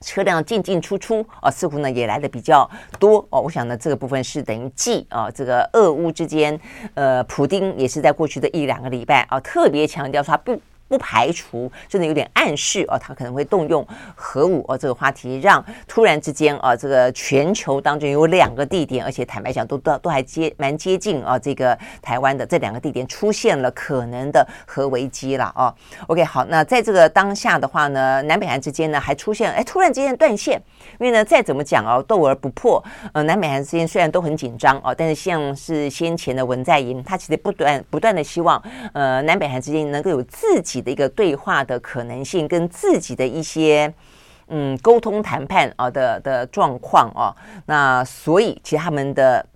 车辆进进出出啊，似乎呢也来的比较多哦。我想呢，这个部分是等于 G 啊，这个俄乌之间，呃，普丁也是在过去的一两个礼拜啊，特别强调说他不。不排除真的有点暗示哦，他可能会动用核武哦。这个话题让突然之间啊，这个全球当中有两个地点，而且坦白讲都都都还接蛮接近啊，这个台湾的这两个地点出现了可能的核危机了啊。OK，好，那在这个当下的话呢，南北韩之间呢还出现哎突然之间断线，因为呢再怎么讲哦，斗而不破。呃，南北韩之间虽然都很紧张哦，但是像是先前的文在寅，他其实不断不断的希望呃南北韩之间能够有自己。己的一个对话的可能性，跟自己的一些嗯沟通谈判啊的的状况啊，那所以其实他们的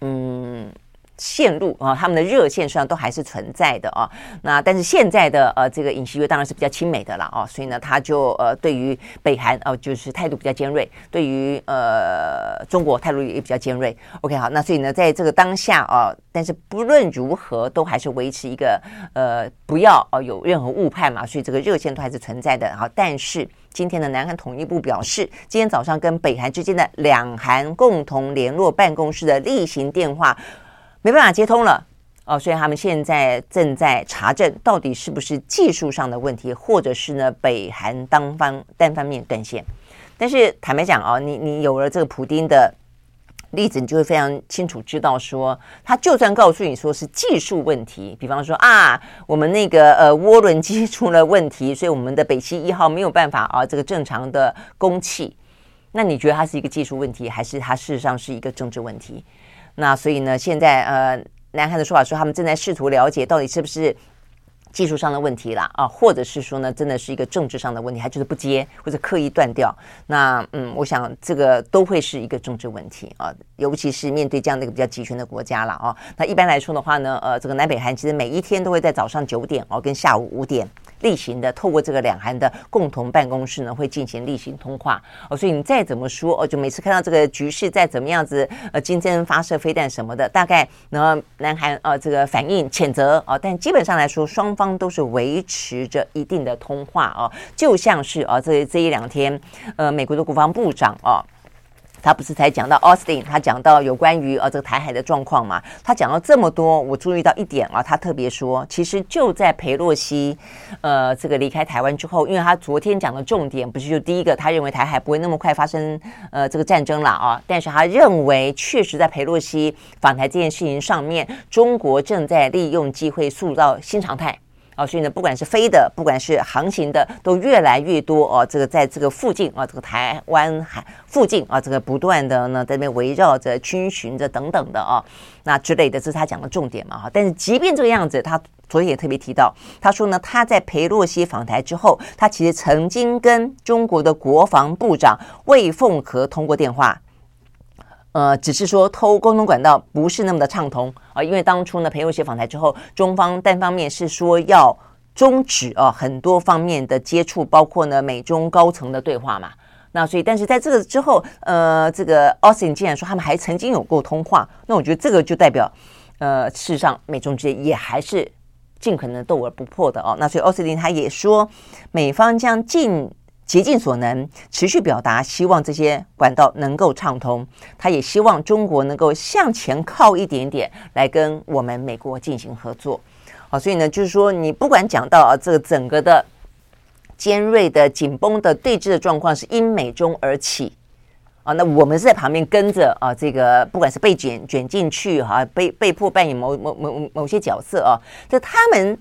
嗯线路啊，他们的热线实际上都还是存在的啊。那但是现在的呃这个尹锡悦当然是比较亲美的了啊，所以呢他就呃对于北韩哦、呃、就是态度比较尖锐，对于呃中国态度也比较尖锐。OK 好，那所以呢在这个当下啊，但是不论如何都还是维持一个呃不要哦、有任何误判嘛，所以这个热线都还是存在的。好，但是今天的南韩统一部表示，今天早上跟北韩之间的两韩共同联络办公室的例行电话。没办法接通了哦，所以他们现在正在查证到底是不是技术上的问题，或者是呢北韩单方单方面断线。但是坦白讲哦，你你有了这个普丁的例子，你就会非常清楚知道说，他就算告诉你说是技术问题，比方说啊，我们那个呃涡轮机出了问题，所以我们的北溪一号没有办法啊这个正常的供气，那你觉得它是一个技术问题，还是它事实上是一个政治问题？那所以呢，现在呃，南韩的说法说他们正在试图了解到底是不是技术上的问题啦，啊，或者是说呢，真的是一个政治上的问题，还就是不接或者刻意断掉。那嗯，我想这个都会是一个政治问题啊，尤其是面对这样的一个比较集权的国家了啊。那一般来说的话呢，呃，这个南北韩其实每一天都会在早上九点哦，跟下午五点。例行的，透过这个两韩的共同办公室呢，会进行例行通话哦。所以你再怎么说哦，就每次看到这个局势再怎么样子，呃，今天发射飞弹什么的，大概呢，南韩呃这个反应谴责哦，但基本上来说，双方都是维持着一定的通话哦，就像是啊，这这一两天，呃，美国的国防部长哦。他不是才讲到奥斯汀，他讲到有关于呃这个台海的状况嘛？他讲到这么多，我注意到一点啊，他特别说，其实就在裴洛西呃这个离开台湾之后，因为他昨天讲的重点不是就第一个，他认为台海不会那么快发生呃这个战争了啊，但是他认为确实在裴洛西访台这件事情上面，中国正在利用机会塑造新常态。啊，所以呢，不管是飞的，不管是航行的，都越来越多哦。这个在这个附近啊，这个台湾海附近啊，这个不断的呢在那边围绕着、军巡着等等的啊，那之类的，这是他讲的重点嘛哈。但是即便这个样子，他昨天也特别提到，他说呢，他在裴洛西访台之后，他其实曾经跟中国的国防部长魏凤和通过电话。呃，只是说偷沟通管道不是那么的畅通啊，因为当初呢，裴洛西访台之后，中方单方面是说要终止啊很多方面的接触，包括呢美中高层的对话嘛。那所以，但是在这个之后，呃，这个奥斯汀竟然说他们还曾经有过通话，那我觉得这个就代表，呃，事实上美中之间也还是尽可能斗而不破的哦。那所以奥斯汀他也说，美方将尽。竭尽所能，持续表达希望这些管道能够畅通。他也希望中国能够向前靠一点点，来跟我们美国进行合作。好，所以呢，就是说，你不管讲到啊，这个整个的尖锐的、紧绷的对峙的状况是因美中而起啊，那我们是在旁边跟着啊，这个不管是被卷卷进去哈、被被迫扮演某某某某些角色啊，就他们。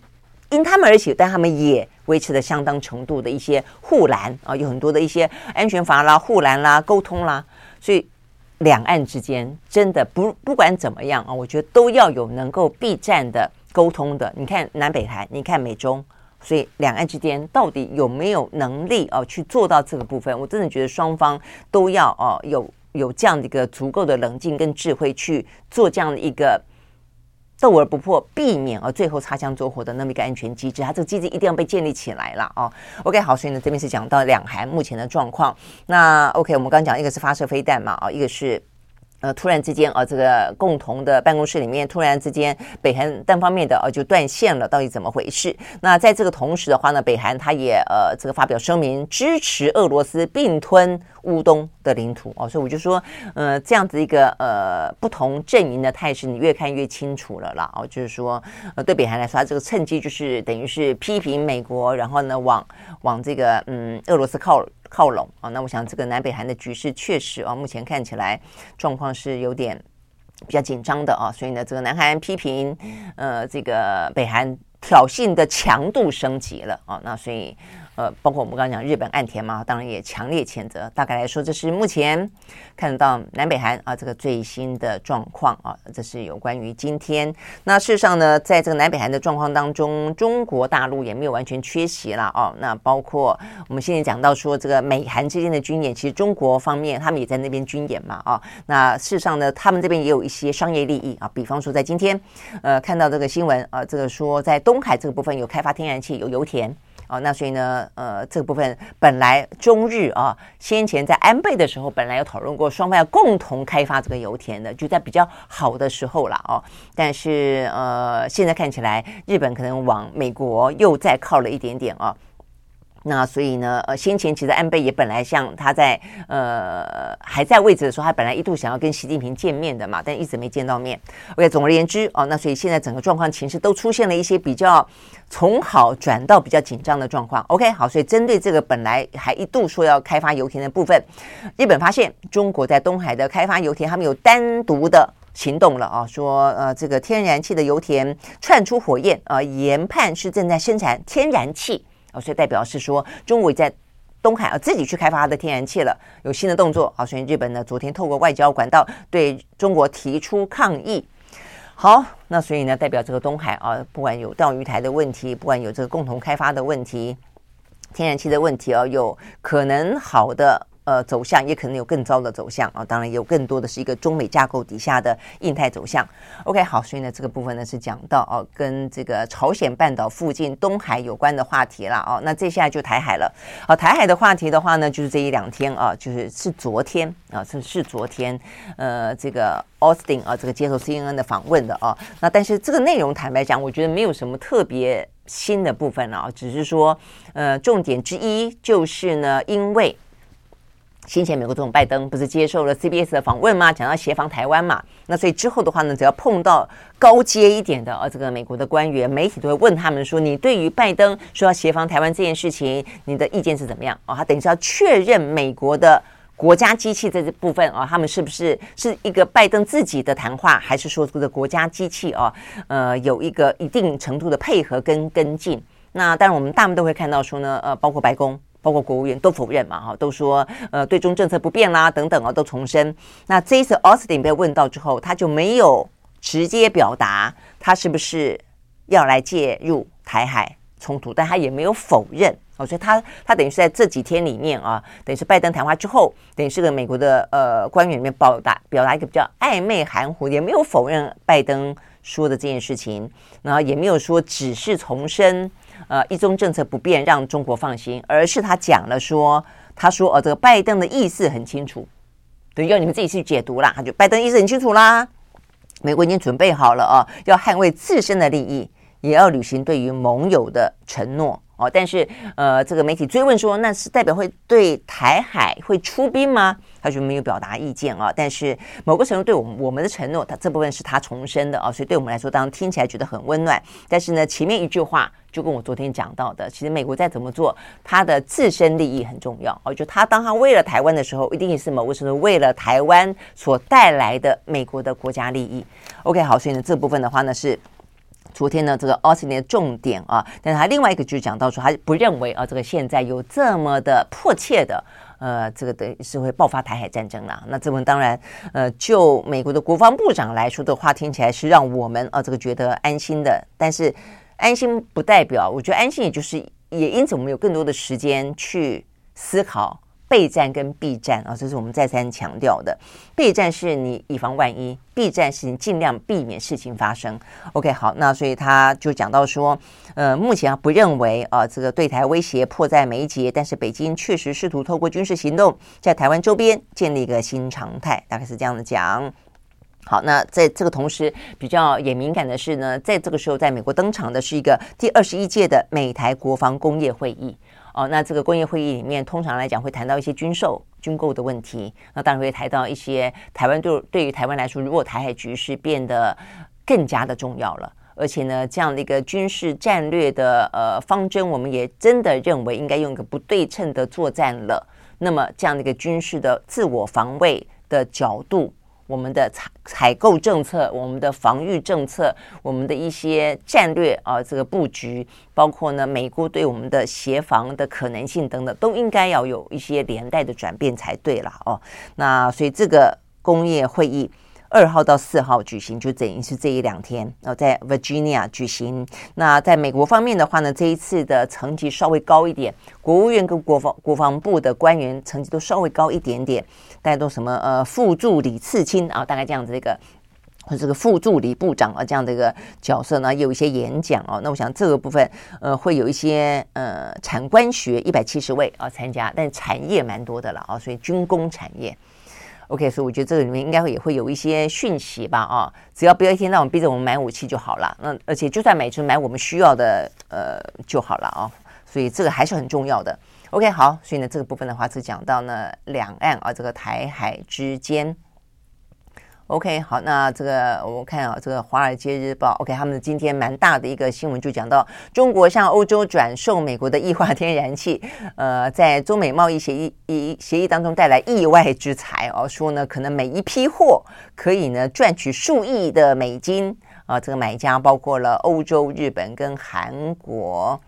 因他们而起，但他们也维持了相当程度的一些护栏啊，有很多的一些安全阀啦、护栏啦、沟通啦，所以两岸之间真的不不管怎么样啊，我觉得都要有能够避战的沟通的。你看南北台，你看美中，所以两岸之间到底有没有能力啊去做到这个部分？我真的觉得双方都要啊有有这样的一个足够的冷静跟智慧去做这样的一个。斗而不破，避免而最后擦枪走火的那么一个安全机制，它这个机制一定要被建立起来了哦。OK，好，所以呢，这边是讲到两韩目前的状况。那 OK，我们刚刚讲一个是发射飞弹嘛，啊，一个是。呃，突然之间啊，这个共同的办公室里面，突然之间，北韩单方面的啊就断线了，到底怎么回事？那在这个同时的话呢，北韩他也呃这个发表声明，支持俄罗斯并吞乌东的领土哦，所以我就说，呃，这样子一个呃不同阵营的态势，你越看越清楚了啦哦，就是说，呃，对北韩来说，他这个趁机就是等于是批评美国，然后呢，往往这个嗯俄罗斯靠。靠拢。啊，那我想这个南北韩的局势确实啊，目前看起来状况是有点比较紧张的啊，所以呢，这个南韩批评呃这个北韩挑衅的强度升级了啊，那所以呃，包括我们刚刚讲日本岸田嘛，当然也强烈谴责。大概来说，这是目前看得到南北韩啊这个最新的状况啊，这是有关于今天。那事实上呢，在这个南北韩的状况当中，中国大陆也没有完全缺席了哦。那包括我们现在讲到说，这个美韩之间的军演，其实中国方面他们也在那边军演嘛啊。那事实上呢，他们这边也有一些商业利益啊，比方说在今天呃看到这个新闻啊，这个说在东海这个部分有开发天然气，有油田。哦，那所以呢，呃，这部分本来中日啊，先前在安倍的时候，本来有讨论过双方要共同开发这个油田的，就在比较好的时候了哦。但是呃，现在看起来，日本可能往美国又再靠了一点点啊。那所以呢，呃，先前其实安倍也本来像他在呃还在位置的时候，他本来一度想要跟习近平见面的嘛，但一直没见到面。OK，总而言之，哦，那所以现在整个状况情势都出现了一些比较从好转到比较紧张的状况。OK，好，所以针对这个本来还一度说要开发油田的部分，日本发现中国在东海的开发油田，他们有单独的行动了啊，说呃这个天然气的油田窜出火焰啊，研判是正在生产天然气。所以代表是说，中国在东海啊自己去开发它的天然气了，有新的动作啊。所以日本呢，昨天透过外交管道对中国提出抗议。好，那所以呢，代表这个东海啊，不管有钓鱼台的问题，不管有这个共同开发的问题，天然气的问题啊，有可能好的。呃，走向也可能有更糟的走向啊，当然有更多的是一个中美架构底下的印太走向。OK，好，所以呢，这个部分呢是讲到哦，跟这个朝鲜半岛附近东海有关的话题了哦。那接下来就台海了。好，台海的话题的话呢，就是这一两天啊，就是是昨天啊，是是昨天，呃，这个 Austin 啊，这个接受 CNN 的访问的啊。那但是这个内容坦白讲，我觉得没有什么特别新的部分啊，只是说，呃，重点之一就是呢，因为。先前美国总统拜登不是接受了 CBS 的访问吗？讲到协防台湾嘛，那所以之后的话呢，只要碰到高阶一点的呃这个美国的官员，媒体都会问他们说：“你对于拜登说要协防台湾这件事情，你的意见是怎么样？”哦，他等于是要确认美国的国家机器这部分啊，他们是不是是一个拜登自己的谈话，还是说这个国家机器啊，呃，有一个一定程度的配合跟跟进？那当然，我们大部分都会看到说呢，呃，包括白宫。包括国务院都否认嘛，哈，都说呃对中政策不变啦，等等啊，都重申。那这一次奥斯汀被问到之后，他就没有直接表达他是不是要来介入台海冲突，但他也没有否认哦，所以他他等于是在这几天里面啊，等于是拜登谈话之后，等于是个美国的呃官员里面表达表达一个比较暧昧含糊，也没有否认拜登说的这件事情，然后也没有说只是重申。呃，一中政策不变，让中国放心，而是他讲了说，他说，呃，这个拜登的意思很清楚，等于，要你们自己去解读啦。他就拜登意思很清楚啦，美国已经准备好了啊，要捍卫自身的利益，也要履行对于盟友的承诺。哦，但是呃，这个媒体追问说，那是代表会对台海会出兵吗？他就没有表达意见啊。但是某个程度对我们我们的承诺，他这部分是他重申的啊，所以对我们来说，当然听起来觉得很温暖。但是呢，前面一句话就跟我昨天讲到的，其实美国再怎么做，他的自身利益很重要哦。就他当他为了台湾的时候，一定也是某个程度为了台湾所带来的美国的国家利益。OK，好，所以呢，这部分的话呢是。昨天呢，这个奥斯汀的重点啊，但是他另外一个就讲到说，他不认为啊，这个现在有这么的迫切的，呃，这个等于是会爆发台海战争了。那这问当然，呃，就美国的国防部长来说的话，听起来是让我们啊，这个觉得安心的。但是安心不代表，我觉得安心也就是也因此我们有更多的时间去思考。备战跟避战啊，这是我们再三强调的。备战是你以防万一，避战是你尽量避免事情发生。OK，好，那所以他就讲到说，呃，目前不认为啊，这个对台威胁迫在眉睫，但是北京确实试图透过军事行动在台湾周边建立一个新常态，大概是这样的讲。好，那在这个同时，比较也敏感的是呢，在这个时候，在美国登场的是一个第二十一届的美台国防工业会议。哦，那这个工业会议里面，通常来讲会谈到一些军售、军购的问题。那当然会谈到一些台湾对对于台湾来说，如果台海局势变得更加的重要了，而且呢，这样的一个军事战略的呃方针，我们也真的认为应该用一个不对称的作战了。那么这样的一个军事的自我防卫的角度，我们的采采购政策、我们的防御政策、我们的一些战略啊，这个布局，包括呢，美国对我们的协防的可能性等等，都应该要有一些连带的转变才对了哦。那所以这个工业会议。二号到四号举行，就等于是这一两天，然后在 Virginia 举行。那在美国方面的话呢，这一次的层级稍微高一点，国务院跟国防国防部的官员层级都稍微高一点点，大家都什么呃副助理次卿啊，大概这样子一个，或这个副助理部长啊这样的一个角色呢，有一些演讲哦。那我想这个部分呃会有一些呃产官学一百七十位啊参加，但产业蛮多的了啊，所以军工产业。OK，所以我觉得这个里面应该会也会有一些讯息吧，啊，只要不要一天到晚逼着我们买武器就好了。那而且就算买，就买我们需要的，呃，就好了啊。所以这个还是很重要的。OK，好，所以呢，这个部分的话是讲到呢两岸啊，这个台海之间。OK，好，那这个我看啊，这个《华尔街日报》OK，他们今天蛮大的一个新闻就讲到，中国向欧洲转售美国的液化天然气，呃，在中美贸易协议协协议当中带来意外之财哦，说呢可能每一批货可以呢赚取数亿的美金啊，这个买家包括了欧洲、日本跟韩国。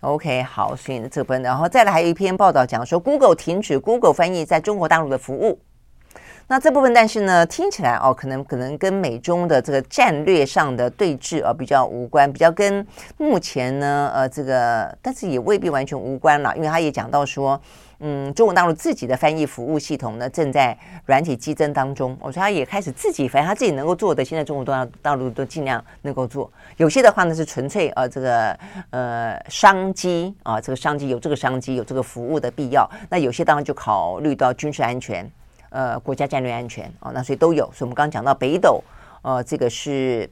OK，好，所以呢这本，然后再来还有一篇报道讲说，Google 停止 Google 翻译在中国大陆的服务。那这部分，但是呢，听起来哦，可能可能跟美中的这个战略上的对峙啊比较无关，比较跟目前呢，呃，这个，但是也未必完全无关了，因为他也讲到说，嗯，中国大陆自己的翻译服务系统呢正在软体激增当中，我说他也开始自己反正，他自己能够做的，现在中国大大陆都尽量能够做，有些的话呢是纯粹呃这个呃商机啊，这个商机有这个商机有这个服务的必要，那有些当然就考虑到军事安全。呃，国家战略安全啊，那所以都有。所以我们刚刚讲到北斗，呃，这个是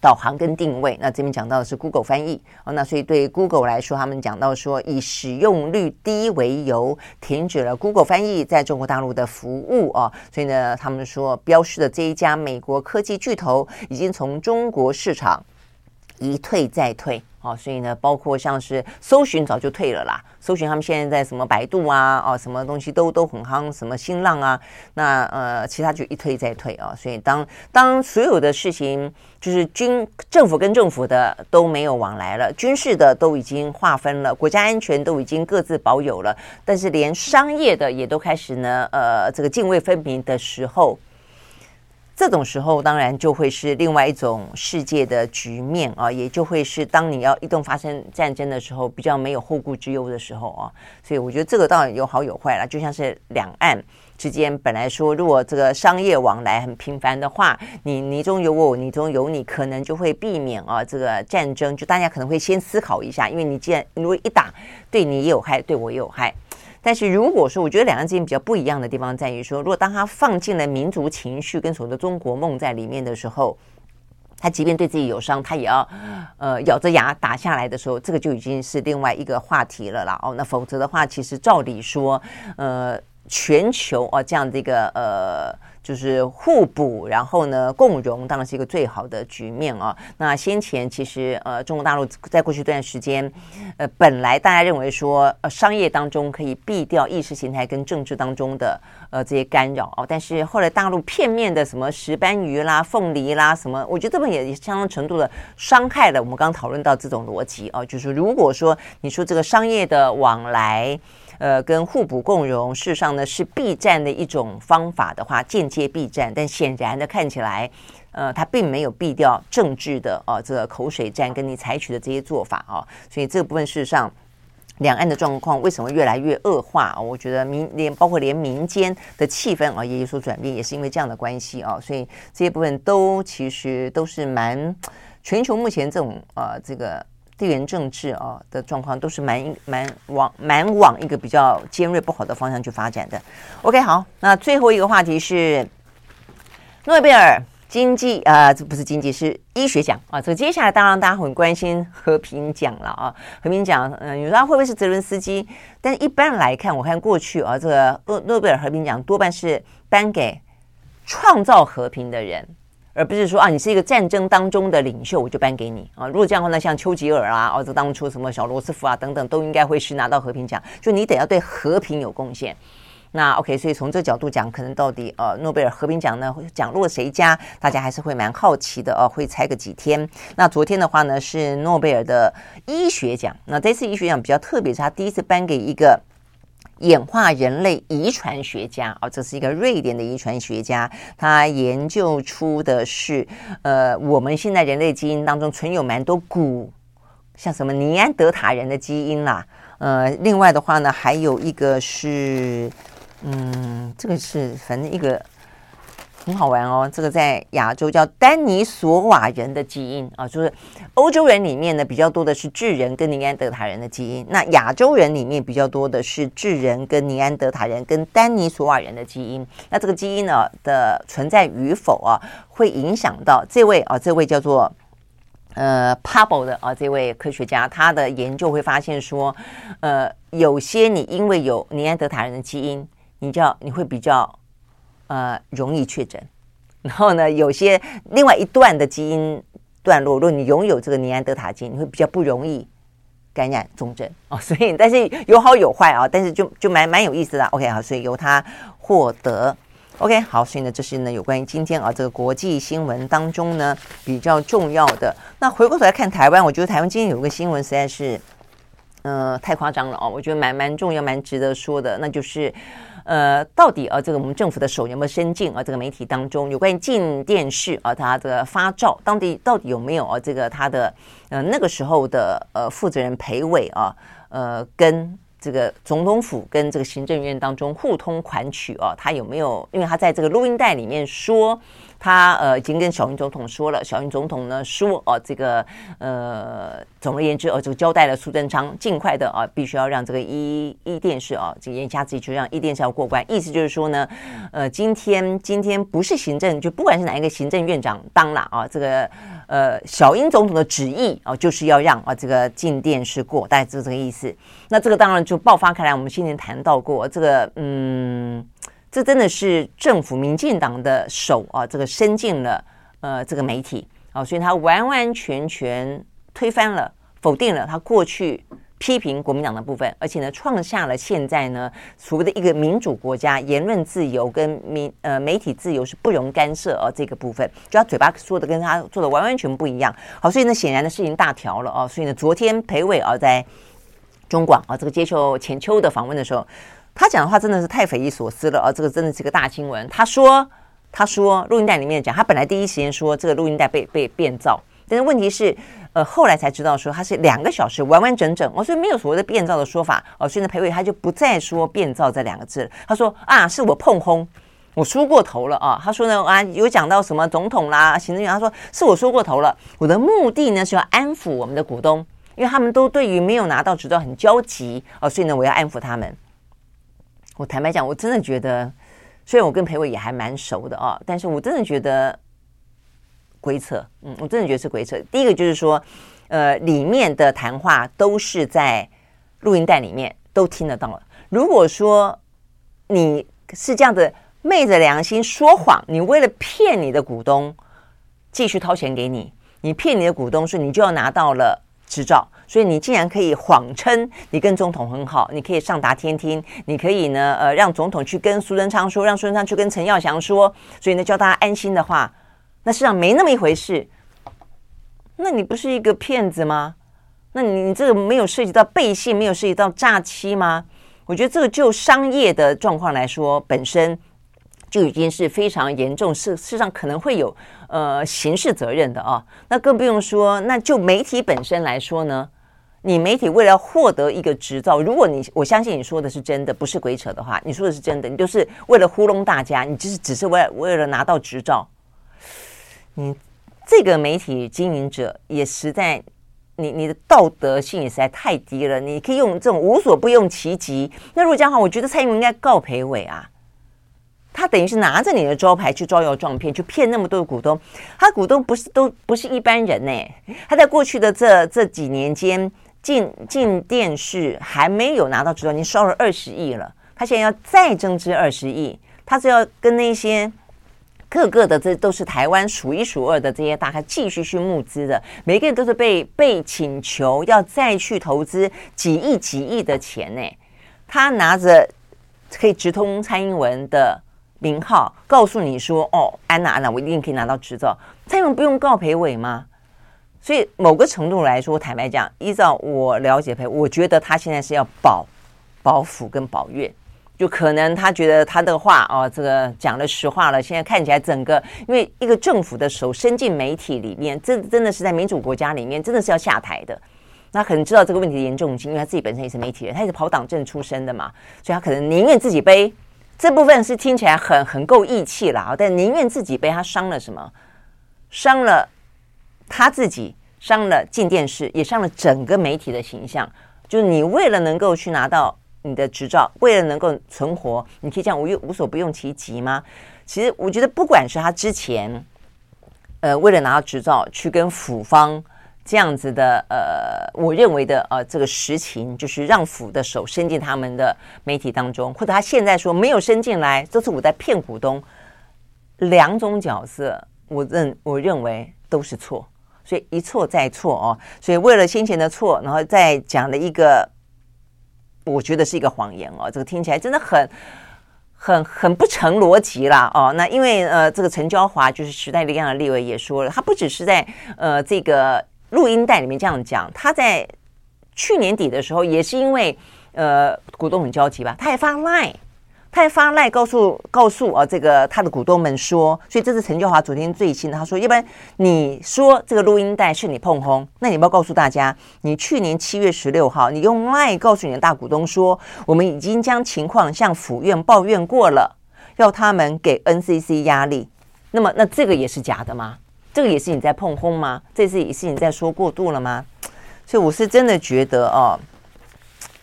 导航跟定位。那这边讲到的是 Google 翻译啊，那所以对 Google 来说，他们讲到说以使用率低为由，停止了 Google 翻译在中国大陆的服务啊。所以呢，他们说标示的这一家美国科技巨头已经从中国市场一退再退。哦，所以呢，包括像是搜寻早就退了啦，搜寻他们现在在什么百度啊，哦，什么东西都都很夯，什么新浪啊，那呃，其他就一退再退啊。所以当当所有的事情就是军政府跟政府的都没有往来了，军事的都已经划分了，国家安全都已经各自保有了，但是连商业的也都开始呢，呃，这个泾渭分明的时候。这种时候，当然就会是另外一种世界的局面啊，也就会是当你要一旦发生战争的时候，比较没有后顾之忧的时候啊。所以我觉得这个倒有好有坏了，就像是两岸之间本来说，如果这个商业往来很频繁的话，你你中有我，你中有你，可能就会避免啊这个战争，就大家可能会先思考一下，因为你既然如果一打，对你也有害，对我也有害。但是如果说，我觉得两岸之间比较不一样的地方在于说，如果当他放进了民族情绪跟所谓的中国梦在里面的时候，他即便对自己有伤，他也要呃咬着牙打下来的时候，这个就已经是另外一个话题了啦。哦，那否则的话，其实照理说，呃，全球啊这样的一个呃。就是互补，然后呢，共荣当然是一个最好的局面啊。那先前其实呃，中国大陆在过去一段时间，呃，本来大家认为说，呃，商业当中可以避掉意识形态跟政治当中的呃这些干扰哦，但是后来大陆片面的什么石斑鱼啦、凤梨啦什么，我觉得这边也相当程度的伤害了我们刚讨论到这种逻辑哦，就是如果说你说这个商业的往来。呃，跟互补共荣，事实上呢是避战的一种方法的话，间接避战，但显然的看起来，呃，它并没有避掉政治的哦、这个口水战跟你采取的这些做法、哦，所以这个部分事实上，两岸的状况为什么越来越恶化？我觉得民连包括连民间的气氛啊也有所转变，也是因为这样的关系啊、所以这些部分都其实都是蛮全球目前这种呃这个。地缘政治啊的状况都是蛮蛮往蛮往一个比较尖锐不好的方向去发展的。OK，好，那最后一个话题是诺贝尔经济啊，这不是经济是医学奖啊。这个接下来当然大家很关心和平奖了啊。和平奖，嗯，你说会不会是泽伦斯基？但一般来看，我看过去啊，这个诺诺贝尔和平奖多半是颁给创造和平的人。而不是说啊，你是一个战争当中的领袖，我就颁给你啊。如果这样的话呢，像丘吉尔啊，哦，这当初什么小罗斯福啊等等，都应该会是拿到和平奖。就你得要对和平有贡献。那 OK，所以从这角度讲，可能到底呃诺贝尔和平奖呢奖落谁家，大家还是会蛮好奇的哦，会猜个几天。那昨天的话呢是诺贝尔的医学奖，那这次医学奖比较特别，是他第一次颁给一个演化人类遗传学家啊、哦，这是一个瑞典的遗传学家，他研究出的是呃我们现在人类基因当中存有蛮多古，像什么尼安德塔人的基因啦，呃，另外的话呢还有一个是。嗯，这个是反正一个很好玩哦。这个在亚洲叫丹尼索瓦人的基因啊，就是欧洲人里面呢比较多的是智人跟尼安德塔人的基因，那亚洲人里面比较多的是智人跟尼安德塔人跟丹尼索瓦人的基因。那这个基因呢的存在与否啊，会影响到这位啊，这位叫做呃 Pablo 的啊这位科学家，他的研究会发现说，呃，有些你因为有尼安德塔人的基因。你叫你会比较呃容易确诊，然后呢，有些另外一段的基因段落，如果你拥有这个尼安德塔基因，你会比较不容易感染重症 哦。所以，但是有好有坏啊，但是就就蛮蛮有意思的。OK，好，所以由他获得。OK，好，所以呢，这是呢有关于今天啊这个国际新闻当中呢比较重要的。那回过头来看台湾，我觉得台湾今天有个新闻实在是呃太夸张了哦，我觉得蛮蛮重要、蛮值得说的，那就是。呃，到底啊，这个我们政府的手有没有伸进啊？这个媒体当中有关于进电视啊，它的发照，当地到底有没有啊？这个它的呃那个时候的呃负责人裴伟啊，呃跟这个总统府跟这个行政院当中互通款曲啊，他有没有？因为他在这个录音带里面说。他呃已经跟小英总统说了，小英总统呢说哦，这个呃总而言之哦，就交代了苏贞昌尽快的啊，必须要让这个一一电视啊，这个眼下自己就让一电视要过关，意思就是说呢，呃，今天 今天不是行政，就不管是哪一个行政院长当了啊，这个呃小英总统的旨意啊，就是要让啊这个镜电视过，大概就这个意思。那这个当然就爆发开来，我们先前谈到过这个嗯。这真的是政府民进党的手啊，这个伸进了呃这个媒体啊，所以他完完全全推翻了、否定了他过去批评国民党的部分，而且呢创下了现在呢所谓的一个民主国家言论自由跟民呃媒体自由是不容干涉啊这个部分，就他嘴巴说的跟他做的完完全不一样。好，所以呢显然的事情大条了啊，所以呢昨天裴伟啊在中广啊这个接受浅秋的访问的时候。他讲的话真的是太匪夷所思了啊！这个真的是个大新闻。他说，他说录音带里面讲，他本来第一时间说这个录音带被被变造，但是问题是，呃，后来才知道说他是两个小时完完整整，哦，所以没有所谓的变造的说法哦。所以呢，裴伟他就不再说变造这两个字。他说啊，是我碰轰，我说过头了啊。他说呢啊，有讲到什么总统啦、行政院，他说是我说过头了。我的目的呢是要安抚我们的股东，因为他们都对于没有拿到执照很焦急哦，所以呢，我要安抚他们。我坦白讲，我真的觉得，虽然我跟裴伟也还蛮熟的啊，但是我真的觉得鬼扯，嗯，我真的觉得是鬼扯。第一个就是说，呃，里面的谈话都是在录音带里面都听得到了。如果说你是这样的昧着良心说谎，你为了骗你的股东继续掏钱给你，你骗你的股东说你就要拿到了执照。所以你竟然可以谎称你跟总统很好，你可以上达天听，你可以呢，呃，让总统去跟苏贞昌说，让苏贞昌去跟陈耀祥说，所以呢，叫大家安心的话，那实上没那么一回事。那你不是一个骗子吗？那你你这个没有涉及到背信，没有涉及到诈欺吗？我觉得这个就商业的状况来说，本身。就已经是非常严重，事实上可能会有呃刑事责任的啊。那更不用说，那就媒体本身来说呢，你媒体为了获得一个执照，如果你我相信你说的是真的，不是鬼扯的话，你说的是真的，你就是为了糊弄大家，你就是只是为了为了拿到执照，你这个媒体经营者也实在，你你的道德性也实在太低了。你可以用这种无所不用其极。那如果这样的话，我觉得蔡英文应该告裴伟啊。他等于是拿着你的招牌去招摇撞骗，去骗那么多的股东。他股东不是都不是一般人呢。他在过去的这这几年间，进进电视还没有拿到执照，你烧了二十亿了。他现在要再增资二十亿，他是要跟那些各个的这都是台湾数一数二的这些大咖继续去募资的。每个人都是被被请求要再去投资几亿几亿的钱呢。他拿着。可以直通蔡英文的名号，告诉你说：“哦，安娜安娜，我一定可以拿到执照。”蔡英文不用告裴伟吗？所以某个程度来说，坦白讲，依照我了解裴，我觉得他现在是要保保府跟保院，就可能他觉得他的话哦，这个讲了实话了。现在看起来，整个因为一个政府的手伸进媒体里面，这真的是在民主国家里面，真的是要下台的。那可能知道这个问题的严重性，因为他自己本身也是媒体人，他也是跑党政出身的嘛，所以他可能宁愿自己背。这部分是听起来很很够义气了啊，但宁愿自己背，他伤了什么？伤了。他自己伤了进电视，也伤了整个媒体的形象。就是你为了能够去拿到你的执照，为了能够存活，你可以这样无无所不用其极吗？其实我觉得，不管是他之前，呃，为了拿到执照去跟府方这样子的，呃，我认为的呃这个实情，就是让府的手伸进他们的媒体当中，或者他现在说没有伸进来，这是我在骗股东。两种角色，我认我认为都是错。所以一错再错哦，所以为了先前的错，然后再讲了一个，我觉得是一个谎言哦，这个听起来真的很、很、很不成逻辑啦哦。那因为呃，这个陈娇华就是时代力量的立委也说了，他不只是在呃这个录音带里面这样讲，他在去年底的时候也是因为呃股东很焦急吧，他还发 Line。他还发赖告诉告诉啊，这个他的股东们说，所以这是陈椒华昨天最新的。他说，要不然你说这个录音带是你碰轰，那你不要告诉大家，你去年七月十六号，你用赖告诉你的大股东说，我们已经将情况向府院抱怨过了，要他们给 NCC 压力。那么，那这个也是假的吗？这个也是你在碰轰吗？这次也是你在说过度了吗？所以我是真的觉得哦。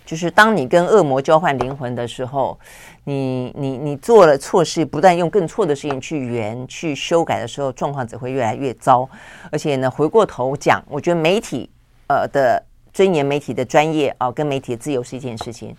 就是当你跟恶魔交换灵魂的时候，你你你做了错事，不断用更错的事情去圆、去修改的时候，状况只会越来越糟。而且呢，回过头讲，我觉得媒体呃的尊严、媒体的专业啊、跟媒体的自由是一件事情。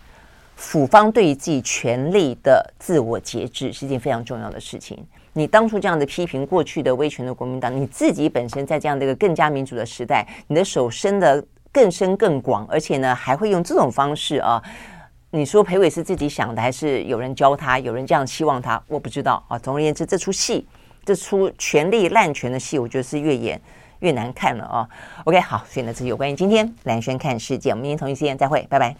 府方对于自己权力的自我节制是一件非常重要的事情。你当初这样的批评过去的威权的国民党，你自己本身在这样的一个更加民主的时代，你的手伸的。更深更广，而且呢，还会用这种方式啊？你说裴伟是自己想的，还是有人教他？有人这样希望他？我不知道啊。总而言之，这出戏，这出权力滥权的戏，我觉得是越演越难看了啊。OK，好，所以呢，这是有关于今天男生看世界，我们明天同一时间再会，拜拜。